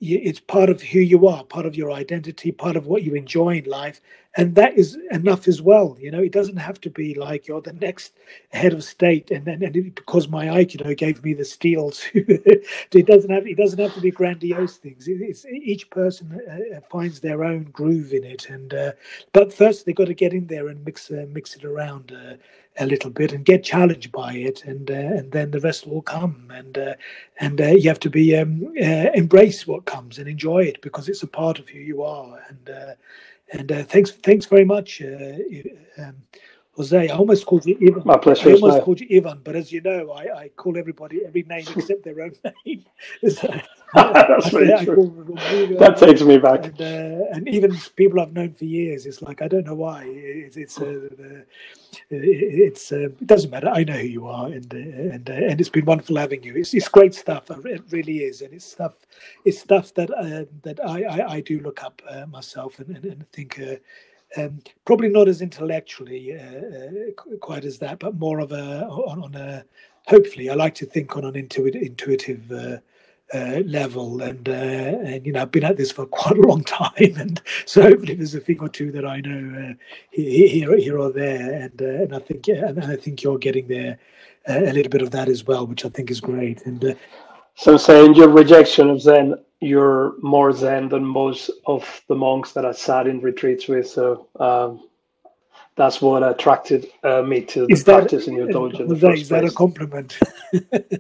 it's part of who you are part of your identity part of what you enjoy in life. And that is enough as well you know it doesn't have to be like you're the next head of state and then and it, because my aikido gave me the steel to it doesn't have it doesn't have to be grandiose things. It, each person uh, uh, finds their own groove in it. And uh, but first they've got to get in there and mix uh, mix it around uh, a little bit and get challenged by it, and uh, and then the rest will come. And uh, and uh, you have to be um, uh, embrace what comes and enjoy it because it's a part of who you are. And uh, and uh, thanks thanks very much. Um, Jose, I almost called you Ivan. My pleasure. I almost called you Ivan, but as you know, I, I call everybody every name except their own name. That's very true. That takes me back. And, uh, and, even people I've known for years, it's like I don't know why. It's it's uh, it's uh, it doesn't matter. I know who you are, and uh, and uh, and it's been wonderful having you. It's it's great stuff. It really is, and it's stuff. It's stuff that uh, that I, I, I do look up myself and and, and think um, probably not as intellectually uh, uh, quite as that, but more of a on, on, a hopefully I like to think on an intuitive intuitive uh, uh, level, and uh, and you know I've been at this for quite a long time, and so hopefully there's a thing or two that I know uh, here here or there, and and I think and I think you're getting there a little bit of that as well, which I think is great, and. so saying your rejection of Zen you're more Zen than most of the monks that I sat in retreats with. So um, that's what attracted uh, me to the is practice that, in your dojo. Is, that, is that a compliment?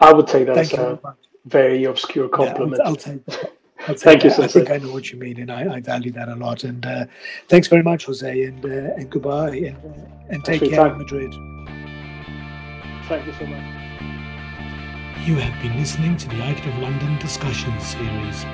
I would take that Thank as a very obscure compliment. Yeah, I'll, I'll, take that. I'll Thank you, I think I know what you mean, and I, I value that a lot. And uh, thanks very much, Jose, and uh, and goodbye, and, uh, and take care of Madrid. Thank you so much. You have been listening to the Aikido of London discussion series.